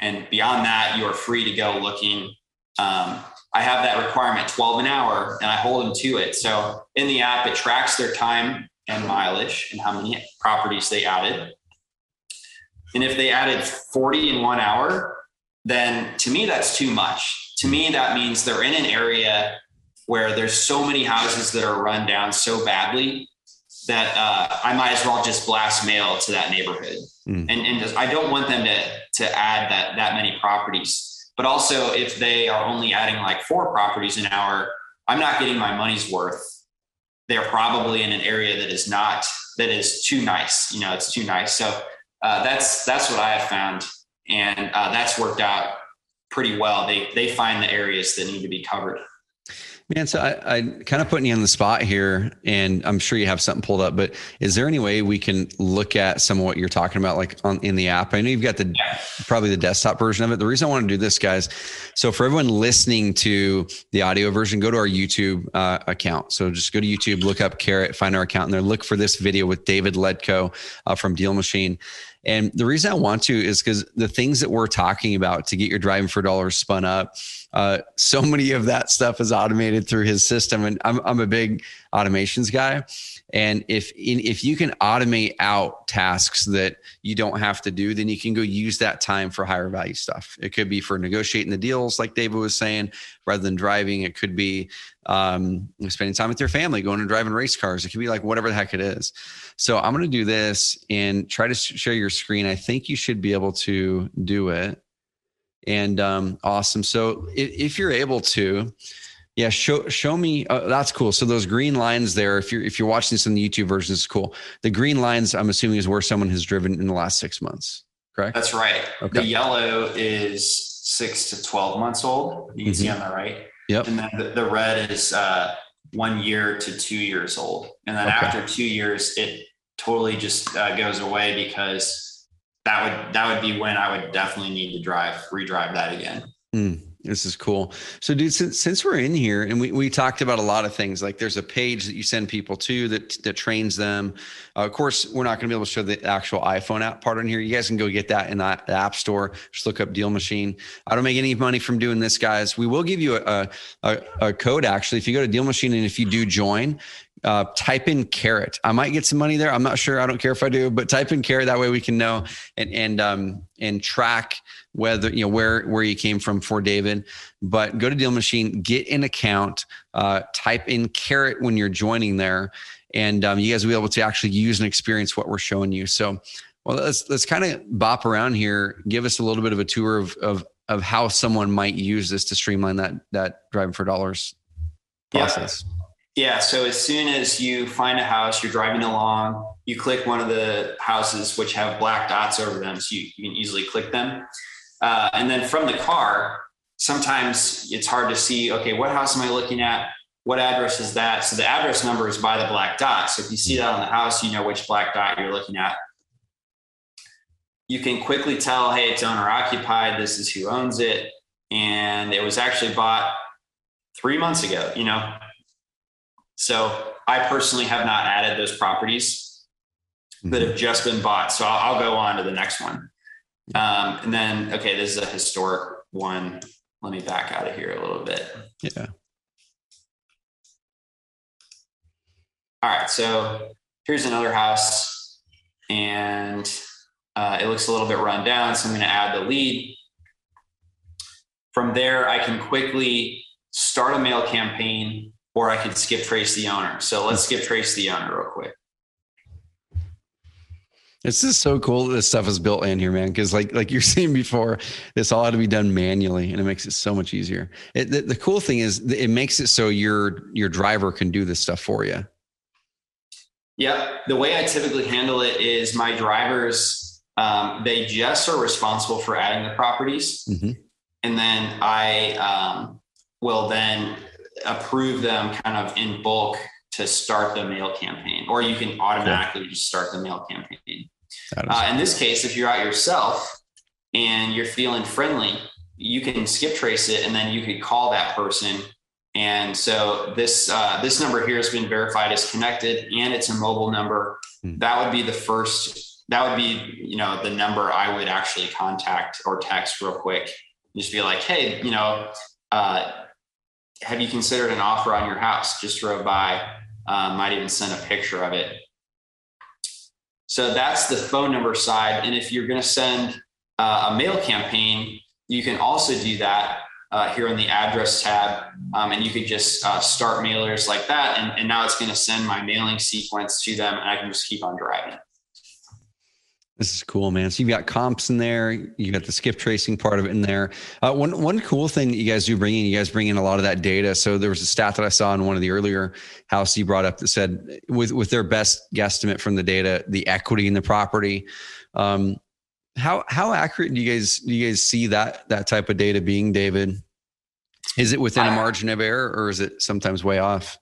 And beyond that, you are free to go looking. Um, I have that requirement 12 an hour and I hold them to it. So in the app, it tracks their time and mileage and how many properties they added. And if they added 40 in one hour, then to me, that's too much. To me, that means they're in an area where there's so many houses that are run down so badly that uh, I might as well just blast mail to that neighborhood. Mm. And, and just, I don't want them to, to add that, that many properties. But also, if they are only adding like four properties an hour, I'm not getting my money's worth. They're probably in an area that is not that is too nice. You know, it's too nice. So uh, that's that's what I have found and uh, that's worked out pretty well. They they find the areas that need to be covered. Man, so I, I kind of putting you on the spot here, and I'm sure you have something pulled up. But is there any way we can look at some of what you're talking about, like on in the app? I know you've got the yeah. probably the desktop version of it. The reason I want to do this, guys, so for everyone listening to the audio version, go to our YouTube uh, account. So just go to YouTube, look up Carrot, find our account, and there look for this video with David Lecko uh, from Deal Machine. And the reason I want to is because the things that we're talking about to get your driving for dollars spun up, uh, so many of that stuff is automated through his system. And I'm, I'm a big automations guy. And if if you can automate out tasks that you don't have to do, then you can go use that time for higher value stuff. It could be for negotiating the deals, like David was saying, rather than driving. It could be um, spending time with your family, going and driving race cars. It could be like whatever the heck it is. So I'm going to do this and try to share your screen. I think you should be able to do it. And um, awesome. So if, if you're able to, yeah, show show me. Uh, that's cool. So those green lines there, if you're if you're watching this in the YouTube version, is cool. The green lines, I'm assuming, is where someone has driven in the last six months. Correct. That's right. Okay. The yellow is six to twelve months old. You can mm-hmm. see on the right. Yep. And then the, the red is uh, one year to two years old. And then okay. after two years, it totally just uh, goes away because that would that would be when I would definitely need to drive redrive that again. Mm. This is cool. So, dude, since, since we're in here and we, we talked about a lot of things, like there's a page that you send people to that that trains them. Uh, of course, we're not going to be able to show the actual iPhone app part on here. You guys can go get that in the, App Store. Just look up Deal Machine. I don't make any money from doing this, guys. We will give you a, a, a code actually. If you go to Deal Machine and if you do join, uh, type in carrot. I might get some money there. I'm not sure. I don't care if I do, but type in carrot. That way we can know and and um, and track whether you know where where you came from for David. But go to Deal Machine, get an account, uh, type in carrot when you're joining there, and um, you guys will be able to actually use and experience what we're showing you. So, well, let's let's kind of bop around here. Give us a little bit of a tour of of of how someone might use this to streamline that that driving for dollars process. Yeah. Yeah. So as soon as you find a house, you're driving along, you click one of the houses which have black dots over them. So you, you can easily click them. Uh, and then from the car, sometimes it's hard to see, okay, what house am I looking at? What address is that? So the address number is by the black dot. So if you see that on the house, you know which black dot you're looking at. You can quickly tell, hey, it's owner occupied. This is who owns it. And it was actually bought three months ago, you know, so I personally have not added those properties mm-hmm. that have just been bought. So I'll, I'll, go on to the next one. Um, and then, okay, this is a historic one. Let me back out of here a little bit. Yeah. All right. So here's another house and uh, it looks a little bit run down. So I'm going to add the lead. From there, I can quickly start a mail campaign or I could skip trace the owner. So let's skip trace the owner real quick. This is so cool that this stuff is built in here, man. Because like like you're saying before, this all had to be done manually, and it makes it so much easier. It, the, the cool thing is it makes it so your your driver can do this stuff for you. Yeah, the way I typically handle it is my drivers um, they just are responsible for adding the properties, mm-hmm. and then I um, will then approve them kind of in bulk to start the mail campaign, or you can automatically just start the mail campaign. Uh, in this case, if you're out yourself and you're feeling friendly, you can skip trace it, and then you could call that person. And so this uh, this number here has been verified as connected, and it's a mobile number. Hmm. That would be the first. That would be you know the number I would actually contact or text real quick. Just be like, hey, you know, uh, have you considered an offer on your house? Just drove by, um, might even send a picture of it. So that's the phone number side. And if you're going to send uh, a mail campaign, you can also do that uh, here on the address tab. Um, and you could just uh, start mailers like that. And, and now it's going to send my mailing sequence to them and I can just keep on driving. This is cool, man. So you've got comps in there. You got the skip tracing part of it in there. Uh, one one cool thing that you guys do bring in, you guys bring in a lot of that data. So there was a stat that I saw in one of the earlier house you brought up that said with with their best guesstimate from the data, the equity in the property. Um, how how accurate do you guys do you guys see that that type of data being, David? Is it within a margin of error, or is it sometimes way off?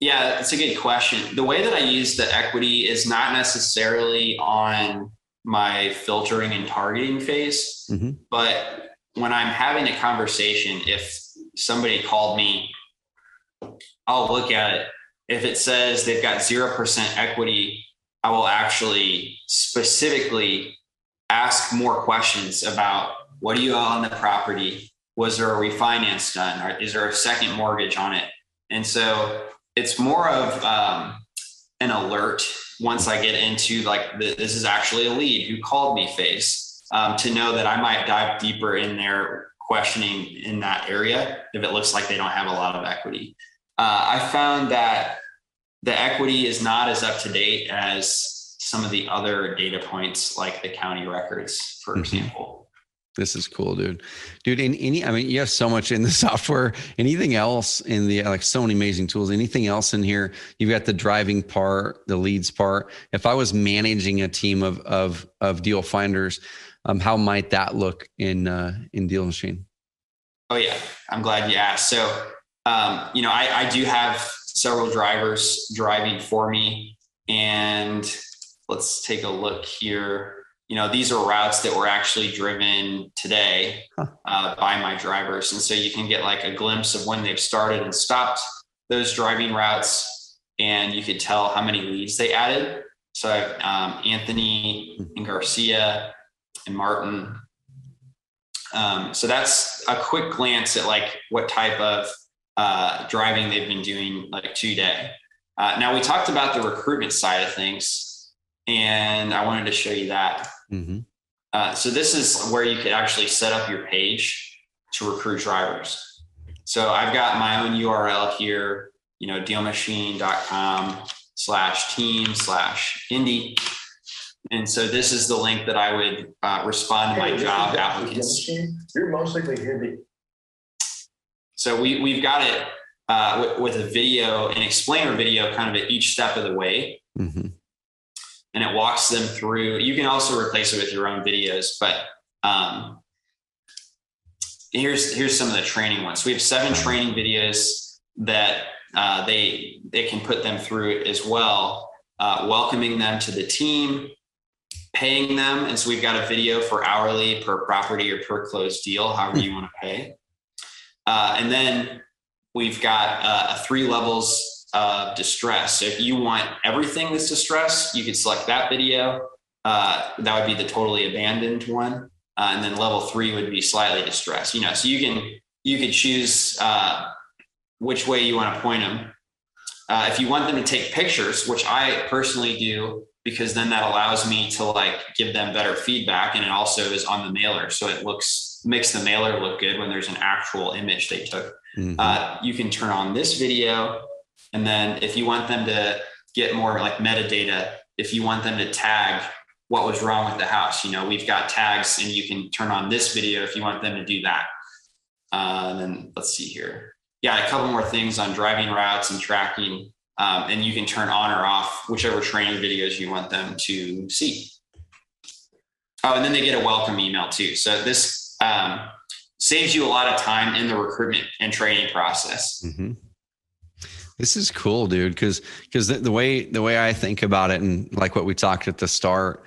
Yeah, it's a good question. The way that I use the equity is not necessarily on my filtering and targeting phase, mm-hmm. but when I'm having a conversation, if somebody called me, I'll look at it. If it says they've got 0% equity, I will actually specifically ask more questions about what do you owe on the property? Was there a refinance done? Or is there a second mortgage on it? And so it's more of um, an alert once I get into like the, this is actually a lead who called me face um, to know that I might dive deeper in their questioning in that area if it looks like they don't have a lot of equity. Uh, I found that the equity is not as up to date as some of the other data points like the county records, for mm-hmm. example. This is cool, dude. Dude, in any, I mean, you have so much in the software. Anything else in the, like so many amazing tools. Anything else in here? You've got the driving part, the leads part. If I was managing a team of, of, of deal finders, um, how might that look in, uh, in Deal Machine? Oh yeah. I'm glad you asked. So, um, you know, I, I do have several drivers driving for me and let's take a look here. You know, these are routes that were actually driven today uh, by my drivers. And so you can get like a glimpse of when they've started and stopped those driving routes. And you could tell how many leads they added. So um, Anthony and Garcia and Martin. Um, so that's a quick glance at like what type of uh, driving they've been doing like today. Uh, now we talked about the recruitment side of things, and I wanted to show you that. Mm-hmm. Uh, so this is where you could actually set up your page to recruit drivers. So I've got my own URL here, you know, dealmachine.com slash team slash Indy. And so this is the link that I would uh, respond to my hey, job applicants. You're most likely here to. So we, we've got it uh, with, with, a video, an explainer video kind of at each step of the way. Mm-hmm and it walks them through. You can also replace it with your own videos, but um, here's here's some of the training ones. We have seven training videos that uh, they they can put them through as well, uh, welcoming them to the team, paying them, and so we've got a video for hourly per property or per closed deal, however you want to pay, uh, and then we've got uh, three levels of distress. So if you want everything that's distress, you could select that video. Uh, that would be the totally abandoned one. Uh, and then level three would be slightly distressed. You know, so you can you could choose uh, which way you want to point them. Uh, if you want them to take pictures, which I personally do, because then that allows me to like give them better feedback, and it also is on the mailer, so it looks makes the mailer look good when there's an actual image they took. Mm-hmm. Uh, you can turn on this video and then if you want them to get more like metadata, if you want them to tag what was wrong with the house, you know, we've got tags and you can turn on this video if you want them to do that. Uh, and then let's see here. Yeah, a couple more things on driving routes and tracking. Um, and you can turn on or off whichever training videos you want them to see. Oh, and then they get a welcome email too. So this um, saves you a lot of time in the recruitment and training process. Mm-hmm. This is cool, dude. Because because the, the way the way I think about it, and like what we talked at the start,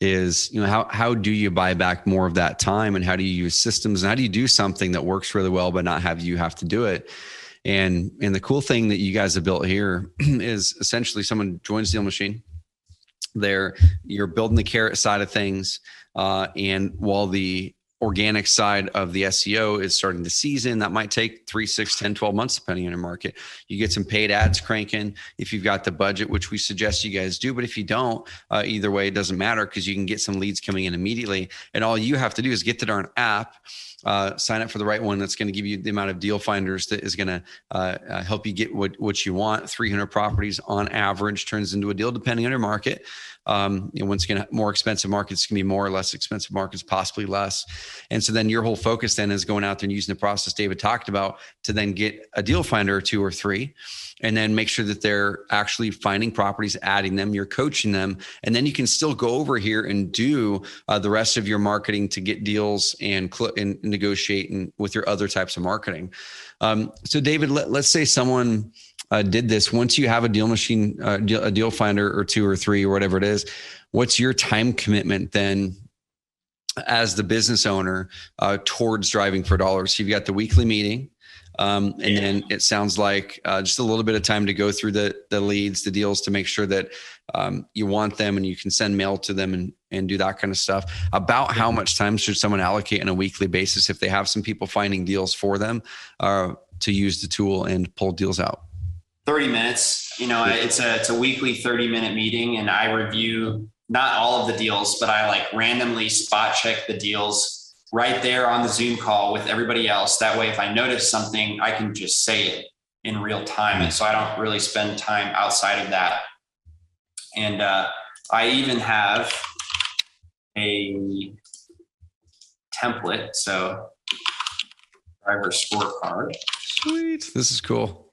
is you know how how do you buy back more of that time, and how do you use systems, and how do you do something that works really well, but not have you have to do it. And and the cool thing that you guys have built here is essentially someone joins the Machine. There, you're building the carrot side of things, uh, and while the organic side of the SEO is starting to season. That might take three, six, 10, 12 months, depending on your market. You get some paid ads cranking if you've got the budget, which we suggest you guys do. But if you don't, uh, either way, it doesn't matter because you can get some leads coming in immediately. And all you have to do is get the darn app. Uh, sign up for the right one that's going to give you the amount of deal finders that is going to uh, uh, help you get what, what you want 300 properties on average turns into a deal depending on your market um, you know, once again, more expensive markets can be more, or less expensive markets possibly less. And so then your whole focus then is going out there and using the process David talked about to then get a deal finder or two or three, and then make sure that they're actually finding properties, adding them, you're coaching them, and then you can still go over here and do uh, the rest of your marketing to get deals and, cl- and negotiate and with your other types of marketing. Um, so David, let, let's say someone uh, did this, once you have a deal machine, uh, a deal finder or two or three or whatever it is, what's your time commitment then as the business owner uh, towards driving for dollars? So you've got the weekly meeting. Um, and yeah. then it sounds like uh, just a little bit of time to go through the the leads, the deals to make sure that um, you want them and you can send mail to them and and do that kind of stuff. About how much time should someone allocate on a weekly basis if they have some people finding deals for them uh, to use the tool and pull deals out? 30 minutes. You know, it's a it's a weekly 30 minute meeting, and I review not all of the deals, but I like randomly spot check the deals right there on the Zoom call with everybody else. That way, if I notice something, I can just say it in real time, and so I don't really spend time outside of that. And uh, I even have a template, so driver scorecard. Sweet, this is cool.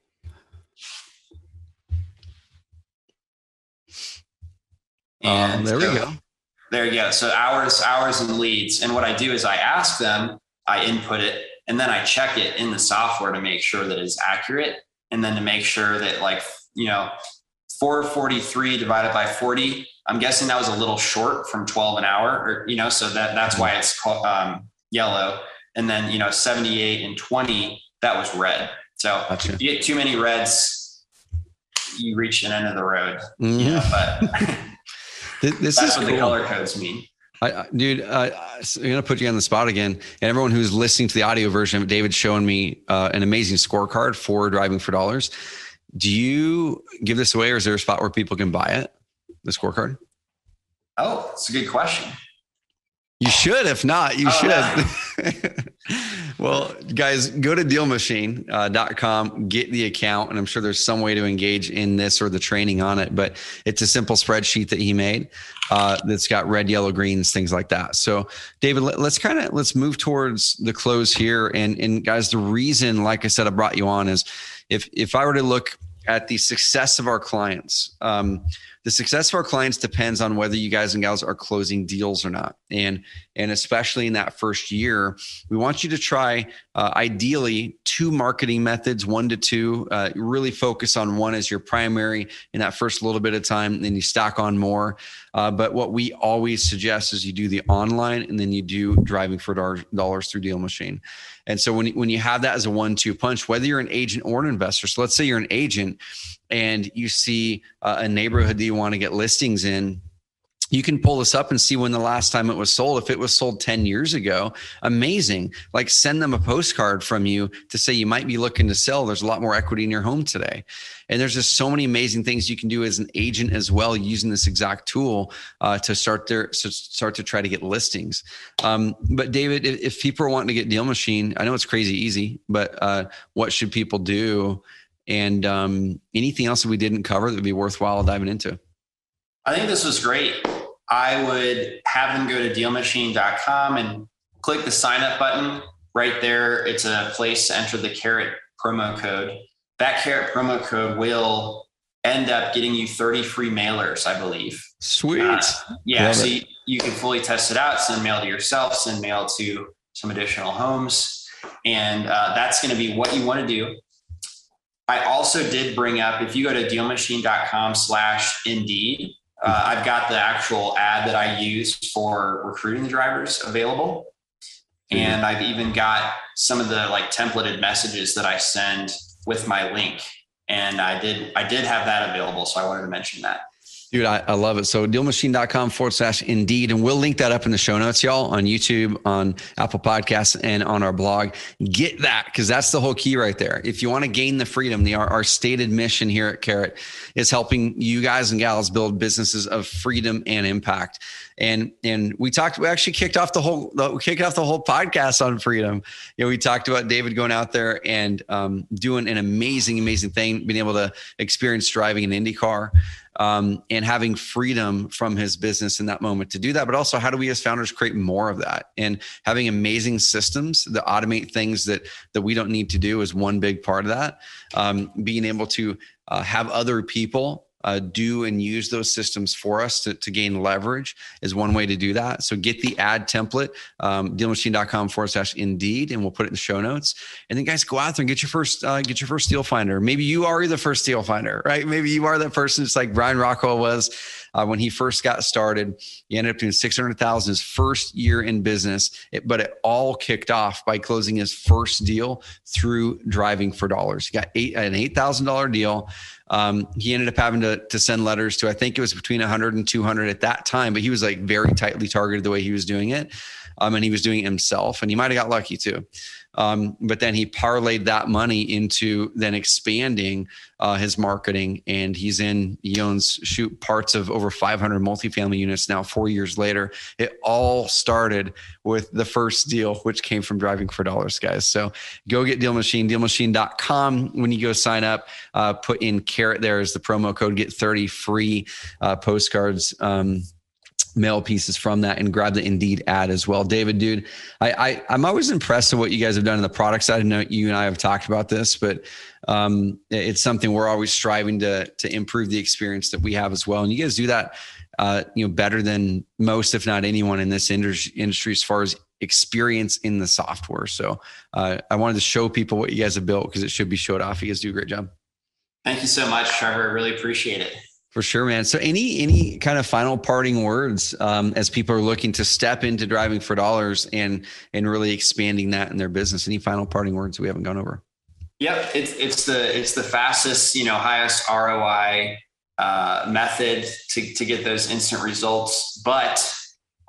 And um, there we go. There you go. So hours, hours and leads. And what I do is I ask them, I input it, and then I check it in the software to make sure that it's accurate. And then to make sure that like, you know, 443 divided by 40. I'm guessing that was a little short from 12 an hour, or you know, so that that's why it's called um, yellow. And then you know, 78 and 20 that was red. So gotcha. if you get too many reds, you reach an end of the road. Mm-hmm. You know, but this that's is what cool. the color codes mean. I, dude, uh, I'm gonna put you on the spot again. And everyone who's listening to the audio version, of David's showing me uh, an amazing scorecard for driving for dollars. Do you give this away, or is there a spot where people can buy it? The scorecard. Oh, it's a good question. You should. If not, you oh, should. well, guys, go to dealmachine.com, uh, get the account, and I'm sure there's some way to engage in this or the training on it. But it's a simple spreadsheet that he made uh, that's got red, yellow, greens, things like that. So, David, let, us kind of let's move towards the close here. And and guys, the reason, like I said, I brought you on is if if I were to look at the success of our clients. Um, the success of our clients depends on whether you guys and gals are closing deals or not. And and especially in that first year we want you to try uh, ideally two marketing methods one to two uh, really focus on one as your primary in that first little bit of time then you stack on more. Uh, but what we always suggest is you do the online and then you do driving for dollars through deal machine. And so when, when you have that as a one two punch whether you're an agent or an investor so let's say you're an agent and you see uh, a neighborhood that you want to get listings in you can pull this up and see when the last time it was sold. If it was sold 10 years ago, amazing. Like send them a postcard from you to say you might be looking to sell. There's a lot more equity in your home today. And there's just so many amazing things you can do as an agent as well using this exact tool uh, to start their to start to try to get listings. Um, but David, if, if, people are wanting to get Deal Machine, I know it's crazy easy, but uh, what should people do? And um, anything else that we didn't cover that would be worthwhile diving into? I think this was great. I would have them go to dealmachine.com and click the sign up button right there. It's a place to enter the carrot promo code. That carrot promo code will end up getting you 30 free mailers, I believe. Sweet. Uh, yeah. Love so you, you, can fully test it out, send mail to yourself, send mail to some additional homes. And uh, that's going to be what you want to do. I also did bring up if you go to dealmachine.com slash indeed, uh, I've got the actual ad that I use for recruiting the drivers available. Mm-hmm. And I've even got some of the like templated messages that I send with my link. And I did I did have that available. So I wanted to mention that. Dude, I, I, love it. So dealmachine.com forward slash indeed. And we'll link that up in the show notes, y'all, on YouTube, on Apple Podcasts, and on our blog. Get that because that's the whole key right there. If you want to gain the freedom, the our, our stated mission here at Carrot is helping you guys and gals build businesses of freedom and impact. And and we talked, we actually kicked off the whole we kicked off the whole podcast on freedom. You know, we talked about David going out there and um, doing an amazing, amazing thing, being able to experience driving an Indy car um, and having freedom from his business in that moment to do that. But also, how do we as founders create more of that? And having amazing systems that automate things that that we don't need to do is one big part of that. Um, being able to uh, have other people uh, do and use those systems for us to, to gain leverage is one way to do that. So get the ad template, um, dealmachine.com forward slash indeed, and we'll put it in the show notes. And then guys, go out there and get your first, uh, get your first deal finder. Maybe you are the first deal finder, right? Maybe you are that person. It's like Brian Rockwell was uh, when he first got started. He ended up doing 600,000 his first year in business, it, but it all kicked off by closing his first deal through driving for dollars. He got eight, an $8,000 deal. Um, he ended up having to, to send letters to, I think it was between 100 and 200 at that time, but he was like very tightly targeted the way he was doing it. Um, and he was doing it himself, and he might have got lucky too. Um, but then he parlayed that money into then expanding uh, his marketing, and he's in he owns shoot parts of over 500 multifamily units now. Four years later, it all started with the first deal, which came from driving for dollars, guys. So go get Deal Machine, DealMachine.com. When you go sign up, uh, put in carrot there as the promo code, get 30 free uh, postcards. Um, mail pieces from that and grab the Indeed ad as well. David, dude, I, I am always impressed with what you guys have done in the product side. I know you and I have talked about this, but um, it's something we're always striving to to improve the experience that we have as well. And you guys do that, uh, you know, better than most, if not anyone in this industry as far as experience in the software. So uh, I wanted to show people what you guys have built because it should be showed off. You guys do a great job. Thank you so much, Trevor. I really appreciate it. For sure, man. So, any any kind of final parting words um, as people are looking to step into driving for dollars and and really expanding that in their business? Any final parting words we haven't gone over? Yep, it's it's the it's the fastest, you know, highest ROI uh, method to to get those instant results. But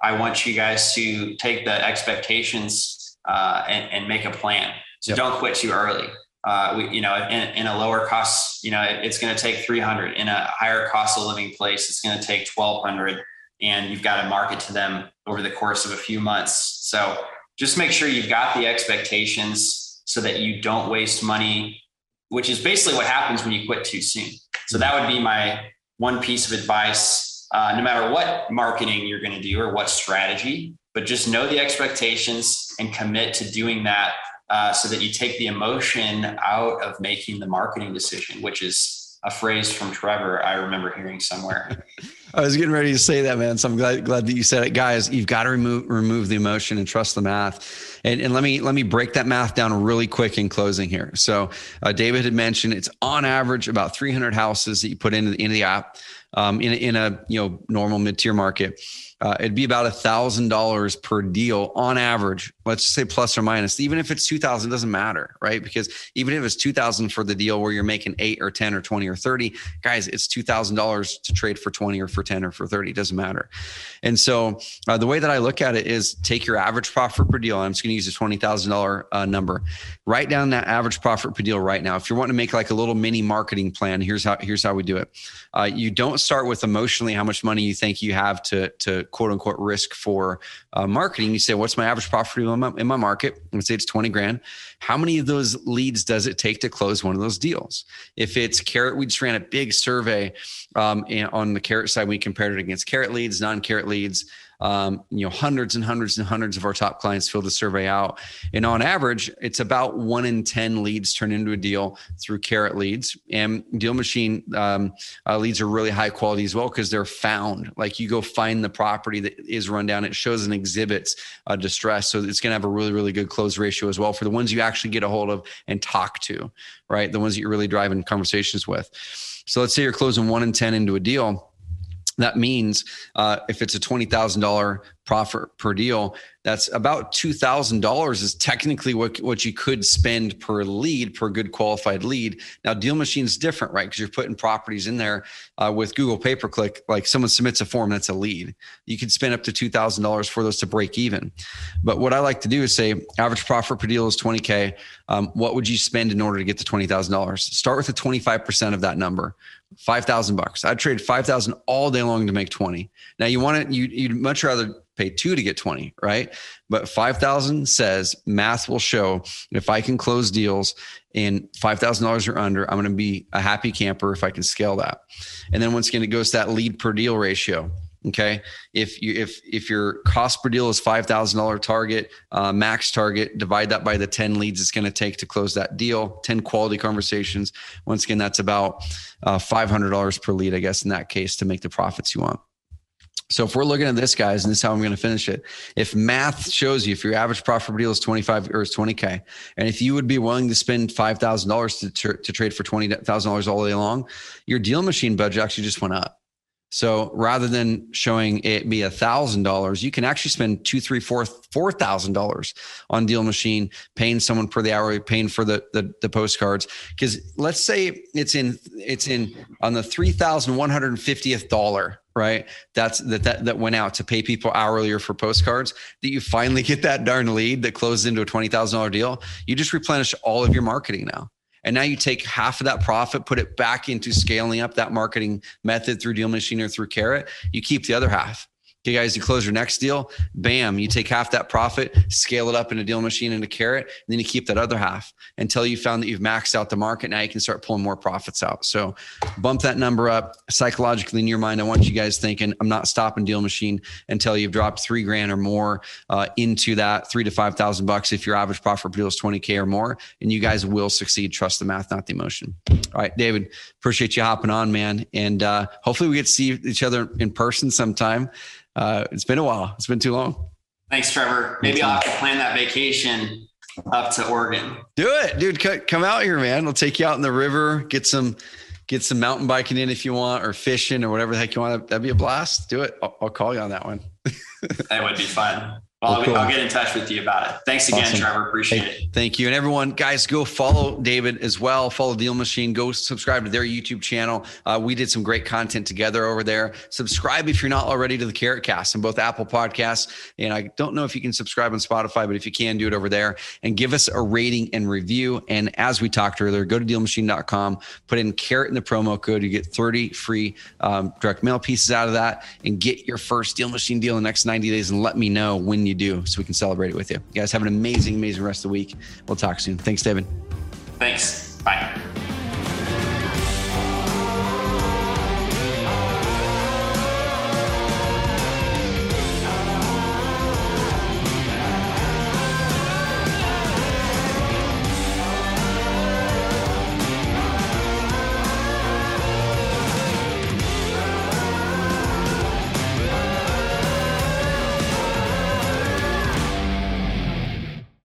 I want you guys to take the expectations uh, and, and make a plan. So yep. don't quit too early uh, we, you know, in, in, a lower cost, you know, it, it's going to take 300 in a higher cost of living place. It's going to take 1200 and you've got to market to them over the course of a few months. So just make sure you've got the expectations so that you don't waste money, which is basically what happens when you quit too soon. So that would be my one piece of advice, uh, no matter what marketing you're going to do or what strategy, but just know the expectations and commit to doing that uh, so that you take the emotion out of making the marketing decision, which is a phrase from Trevor I remember hearing somewhere. I was getting ready to say that, man. So I'm glad glad that you said it, guys. You've got to remove remove the emotion and trust the math. And, and let me let me break that math down really quick in closing here. So uh, David had mentioned it's on average about 300 houses that you put into the, into the app um, in in a you know normal mid tier market uh, it'd be about a thousand dollars per deal on average. Let's say plus or minus. Even if it's two thousand, doesn't matter, right? Because even if it's two thousand for the deal where you're making eight or ten or twenty or thirty, guys, it's two thousand dollars to trade for twenty or for ten or for thirty. It doesn't matter. And so uh, the way that I look at it is take your average profit per deal. I'm just going to use a twenty thousand uh, number. Write down that average profit per deal right now. If you're wanting to make like a little mini marketing plan, here's how here's how we do it. Uh, you don't start with emotionally how much money you think you have to to quote unquote risk for uh, marketing. You say, what's my average profit in my, in my market? Let's say it's 20 grand. How many of those leads does it take to close one of those deals? If it's carrot, we just ran a big survey um, on the carrot side. We compared it against carrot leads, non carrot leads um, you know, hundreds and hundreds and hundreds of our top clients fill the survey out. And on average, it's about one in 10 leads turn into a deal through Carrot leads. And Deal Machine um, uh, leads are really high quality as well because they're found. Like you go find the property that is run down, it shows and exhibits uh, distress. So it's going to have a really, really good close ratio as well for the ones you actually get a hold of and talk to, right? The ones that you're really driving conversations with. So let's say you're closing one in 10 into a deal that means uh, if it's a $20,000 profit per deal, that's about $2,000 is technically what, what you could spend per lead, per good qualified lead. Now, Deal Machine's different, right? Because you're putting properties in there uh, with Google pay per click. Like someone submits a form, that's a lead. You could spend up to $2,000 for those to break even. But what I like to do is say average profit per deal is 20K. Um, what would you spend in order to get to $20,000? Start with the 25% of that number. 5,000 bucks. I'd trade 5,000 all day long to make 20. Now you want it, you, you'd much rather pay two to get 20, right? But 5,000 says math will show if I can close deals in $5,000 or under, I'm going to be a happy camper if I can scale that. And then once again, it goes to that lead per deal ratio. Okay, if you if if your cost per deal is five thousand dollar target, uh, max target, divide that by the ten leads it's going to take to close that deal. Ten quality conversations. Once again, that's about uh, five hundred dollars per lead, I guess, in that case, to make the profits you want. So if we're looking at this, guys, and this is how I'm going to finish it. If math shows you if your average profit per deal is 25 or is 20K, and if you would be willing to spend $5,000 to, to, to trade for $20,000 all day long, your deal machine budget actually just went up. So rather than showing it be a thousand dollars, you can actually spend two, three, four, four thousand dollars on Deal Machine, paying someone per the hour, paying for the the, the postcards. Because let's say it's in it's in on the three thousand one hundred fiftieth dollar, right? That's that, that that went out to pay people hourly or for postcards. That you finally get that darn lead that closes into a twenty thousand dollar deal. You just replenish all of your marketing now. And now you take half of that profit, put it back into scaling up that marketing method through Deal Machine or through Carrot. You keep the other half. Okay, guys, you close your next deal, bam, you take half that profit, scale it up in a deal machine and a carrot, and then you keep that other half until you found that you've maxed out the market. Now you can start pulling more profits out. So bump that number up psychologically in your mind. I want you guys thinking, I'm not stopping deal machine until you've dropped three grand or more uh, into that three to 5,000 bucks if your average profit per deal is 20K or more. And you guys will succeed. Trust the math, not the emotion. All right, David, appreciate you hopping on, man. And uh, hopefully we get to see each other in person sometime uh, it's been a while. It's been too long. Thanks, Trevor. Maybe I'll have to plan that vacation up to Oregon. Do it, dude. Come out here, man. We'll take you out in the river, get some get some mountain biking in if you want, or fishing, or whatever the heck you want. That'd be a blast. Do it. I'll, I'll call you on that one. that would be fun. Well, oh, cool. I'll get in touch with you about it. Thanks again, awesome. Trevor. Appreciate hey, it. Thank you. And everyone, guys, go follow David as well. Follow Deal Machine. Go subscribe to their YouTube channel. Uh, we did some great content together over there. Subscribe if you're not already to the Carrot Cast on both Apple Podcasts. And I don't know if you can subscribe on Spotify, but if you can, do it over there and give us a rating and review. And as we talked earlier, go to dealmachine.com, put in carrot in the promo code. You get 30 free um, direct mail pieces out of that and get your first Deal Machine deal in the next 90 days and let me know when you do so we can celebrate it with you. You guys have an amazing, amazing rest of the week. We'll talk soon. Thanks, David. Thanks. Bye.